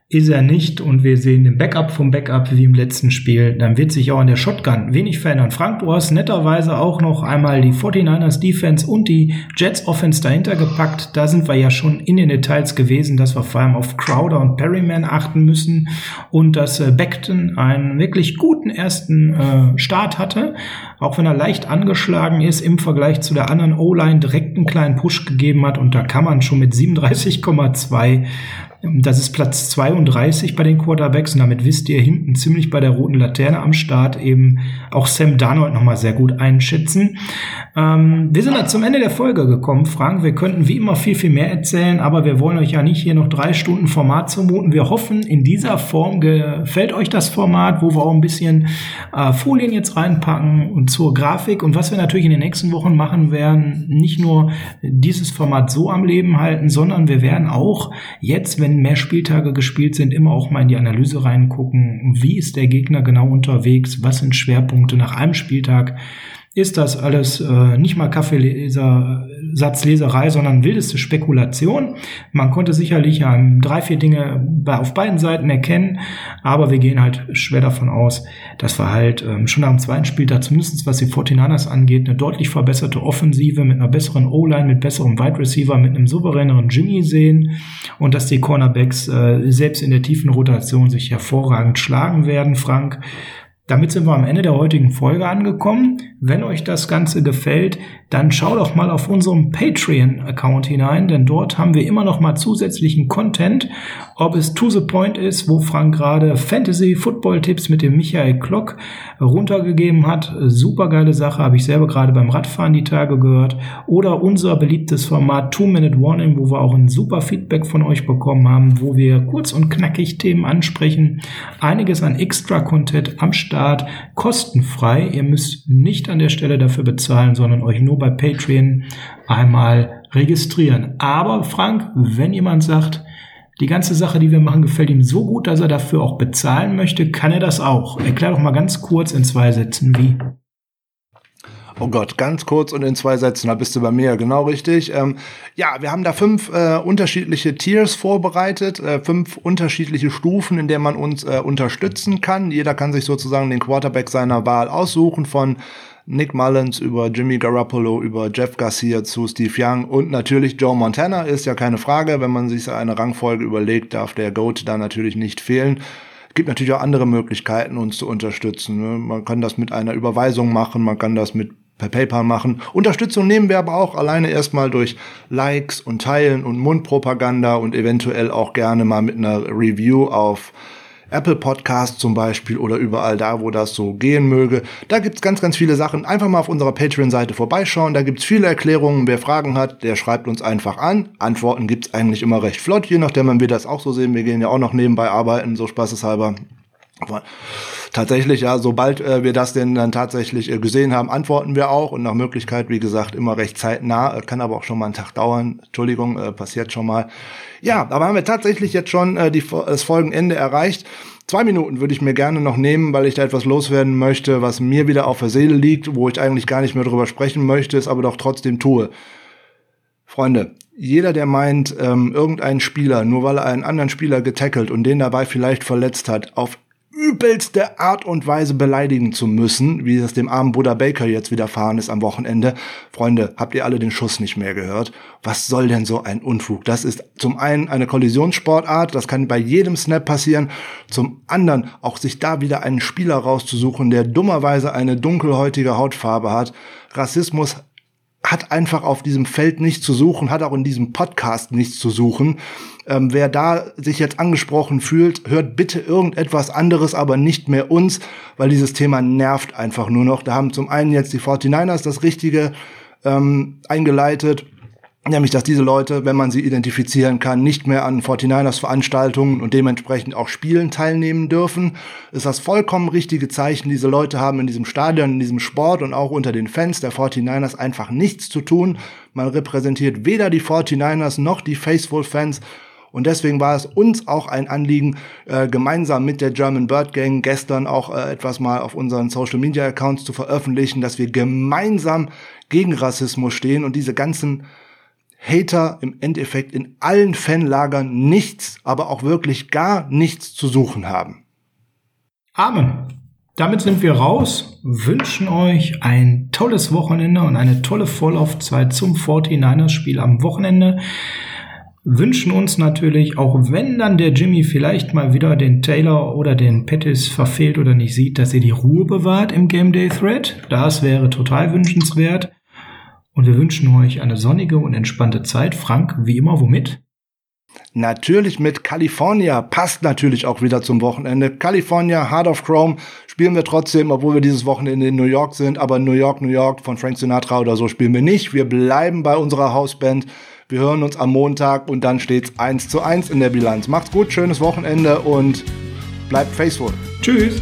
Speaker 1: Ist er nicht und wir sehen den Backup vom Backup wie im letzten Spiel, dann wird sich auch an der Shotgun wenig verändern. Frank, du hast netterweise auch noch einmal die 49ers Defense und die Jets Offense dahinter gepackt. Da sind wir ja schon in den Details gewesen, dass wir vor allem auf Crowder und Perryman achten müssen und dass äh, Beckton einen wirklich guten ersten äh, Start hatte, auch wenn er leicht angeschlagen ist im Vergleich zu der anderen O-Line direkt einen kleinen Push gegeben hat und da kann man schon mit 37,2 das ist Platz 32 bei den Quarterbacks und damit wisst ihr hinten ziemlich bei der roten Laterne am Start eben auch Sam Darnold nochmal sehr gut einschätzen. Ähm, wir sind dann zum Ende der Folge gekommen, Frank. Wir könnten wie immer viel, viel mehr erzählen, aber wir wollen euch ja nicht hier noch drei Stunden Format zumuten. Wir hoffen, in dieser Form gefällt euch das Format, wo wir auch ein bisschen äh, Folien jetzt reinpacken und zur Grafik und was wir natürlich in den nächsten Wochen machen werden, nicht nur dieses Format so am Leben halten, sondern wir werden auch jetzt, wenn wenn mehr Spieltage gespielt sind, immer auch mal in die Analyse reingucken. Wie ist der Gegner genau unterwegs? Was sind Schwerpunkte nach einem Spieltag? Ist das alles äh, nicht mal Kaffeeleser, Satzleserei, sondern wildeste Spekulation. Man konnte sicherlich ähm, drei, vier Dinge bei, auf beiden Seiten erkennen, aber wir gehen halt schwer davon aus, dass wir halt ähm, schon am zweiten Spieltag, zumindest was die 49ers angeht, eine deutlich verbesserte Offensive mit einer besseren O-Line, mit besserem Wide Receiver, mit einem souveräneren Jimmy sehen und dass die Cornerbacks äh, selbst in der tiefen Rotation sich hervorragend schlagen werden, Frank. Damit sind wir am Ende der heutigen Folge angekommen. Wenn euch das Ganze gefällt, dann schaut doch mal auf unserem Patreon-Account hinein, denn dort haben wir immer noch mal zusätzlichen Content, ob es To The Point ist, wo Frank gerade Fantasy-Football-Tipps mit dem Michael Klock runtergegeben hat. Super geile Sache, habe ich selber gerade beim Radfahren die Tage gehört. Oder unser beliebtes Format Two-Minute Warning, wo wir auch ein super Feedback von euch bekommen haben, wo wir kurz und knackig Themen ansprechen. Einiges an Extra-Content am Start, kostenfrei. Ihr müsst nicht an der Stelle dafür bezahlen, sondern euch nur bei Patreon einmal registrieren. Aber Frank, wenn jemand sagt, die ganze Sache, die wir machen, gefällt ihm so gut, dass er dafür auch bezahlen möchte, kann er das auch. Erklär doch mal ganz kurz in zwei Sätzen, wie.
Speaker 2: Oh Gott, ganz kurz und in zwei Sätzen, da bist du bei mir genau richtig. Ähm, ja, wir haben da fünf äh, unterschiedliche Tiers vorbereitet, äh, fünf unterschiedliche Stufen, in denen man uns äh, unterstützen kann. Jeder kann sich sozusagen den Quarterback seiner Wahl aussuchen von Nick Mullins über Jimmy Garoppolo, über Jeff Garcia zu Steve Young und natürlich Joe Montana ist ja keine Frage. Wenn man sich eine Rangfolge überlegt, darf der Goat da natürlich nicht fehlen. Es gibt natürlich auch andere Möglichkeiten, uns zu unterstützen. Ne? Man kann das mit einer Überweisung machen, man kann das mit per PayPal machen. Unterstützung nehmen wir aber auch alleine erstmal durch Likes und Teilen und Mundpropaganda und eventuell auch gerne mal mit einer Review auf Apple Podcast zum Beispiel oder überall da, wo das so gehen möge. Da gibt's ganz, ganz viele Sachen. Einfach mal auf unserer Patreon-Seite vorbeischauen. Da gibt's viele Erklärungen. Wer Fragen hat, der schreibt uns einfach an. Antworten gibt's eigentlich immer recht flott, je nachdem, wenn wir das auch so sehen. Wir gehen ja auch noch nebenbei arbeiten, so spaßeshalber. Aber tatsächlich, ja, sobald äh, wir das denn dann tatsächlich äh, gesehen haben, antworten wir auch und nach Möglichkeit, wie gesagt, immer recht zeitnah, äh, kann aber auch schon mal einen Tag dauern. Entschuldigung, äh, passiert schon mal. Ja, aber haben wir tatsächlich jetzt schon äh, die, das Folgenende erreicht. Zwei Minuten würde ich mir gerne noch nehmen, weil ich da etwas loswerden möchte, was mir wieder auf der Seele liegt, wo ich eigentlich gar nicht mehr drüber sprechen möchte, es aber doch trotzdem tue. Freunde, jeder, der meint, ähm, irgendein Spieler, nur weil er einen anderen Spieler getackelt und den dabei vielleicht verletzt hat, auf übelste Art und Weise beleidigen zu müssen, wie es dem armen Buddha Baker jetzt widerfahren ist am Wochenende. Freunde, habt ihr alle den Schuss nicht mehr gehört? Was soll denn so ein Unfug? Das ist zum einen eine Kollisionssportart, das kann bei jedem Snap passieren. Zum anderen auch sich da wieder einen Spieler rauszusuchen, der dummerweise eine dunkelhäutige Hautfarbe hat. Rassismus hat einfach auf diesem Feld nichts zu suchen, hat auch in diesem Podcast nichts zu suchen. Ähm, wer da sich jetzt angesprochen fühlt, hört bitte irgendetwas anderes, aber nicht mehr uns, weil dieses Thema nervt einfach nur noch. Da haben zum einen jetzt die 49ers das Richtige ähm, eingeleitet Nämlich, dass diese Leute, wenn man sie identifizieren kann, nicht mehr an 49ers Veranstaltungen und dementsprechend auch Spielen teilnehmen dürfen. Ist das vollkommen richtige Zeichen. Diese Leute haben in diesem Stadion, in diesem Sport und auch unter den Fans der 49ers einfach nichts zu tun. Man repräsentiert weder die 49ers noch die Faithful Fans. Und deswegen war es uns auch ein Anliegen, äh, gemeinsam mit der German Bird Gang gestern auch äh, etwas mal auf unseren Social Media Accounts zu veröffentlichen, dass wir gemeinsam gegen Rassismus stehen und diese ganzen Hater im Endeffekt in allen Fanlagern nichts, aber auch wirklich gar nichts zu suchen haben.
Speaker 1: Amen. Damit sind wir raus, wünschen euch ein tolles Wochenende und eine tolle Vorlaufzeit zum 49ers Spiel am Wochenende. Wünschen uns natürlich, auch wenn dann der Jimmy vielleicht mal wieder den Taylor oder den Pettis verfehlt oder nicht sieht, dass ihr die Ruhe bewahrt im Game Day Thread. Das wäre total wünschenswert. Und wir wünschen euch eine sonnige und entspannte Zeit. Frank, wie immer, womit?
Speaker 2: Natürlich mit California. Passt natürlich auch wieder zum Wochenende. California, Heart of Chrome spielen wir trotzdem, obwohl wir dieses Wochenende in New York sind. Aber New York, New York von Frank Sinatra oder so spielen wir nicht. Wir bleiben bei unserer Hausband. Wir hören uns am Montag und dann steht's eins zu eins in der Bilanz. Macht's gut, schönes Wochenende und bleibt faithful.
Speaker 1: Tschüss.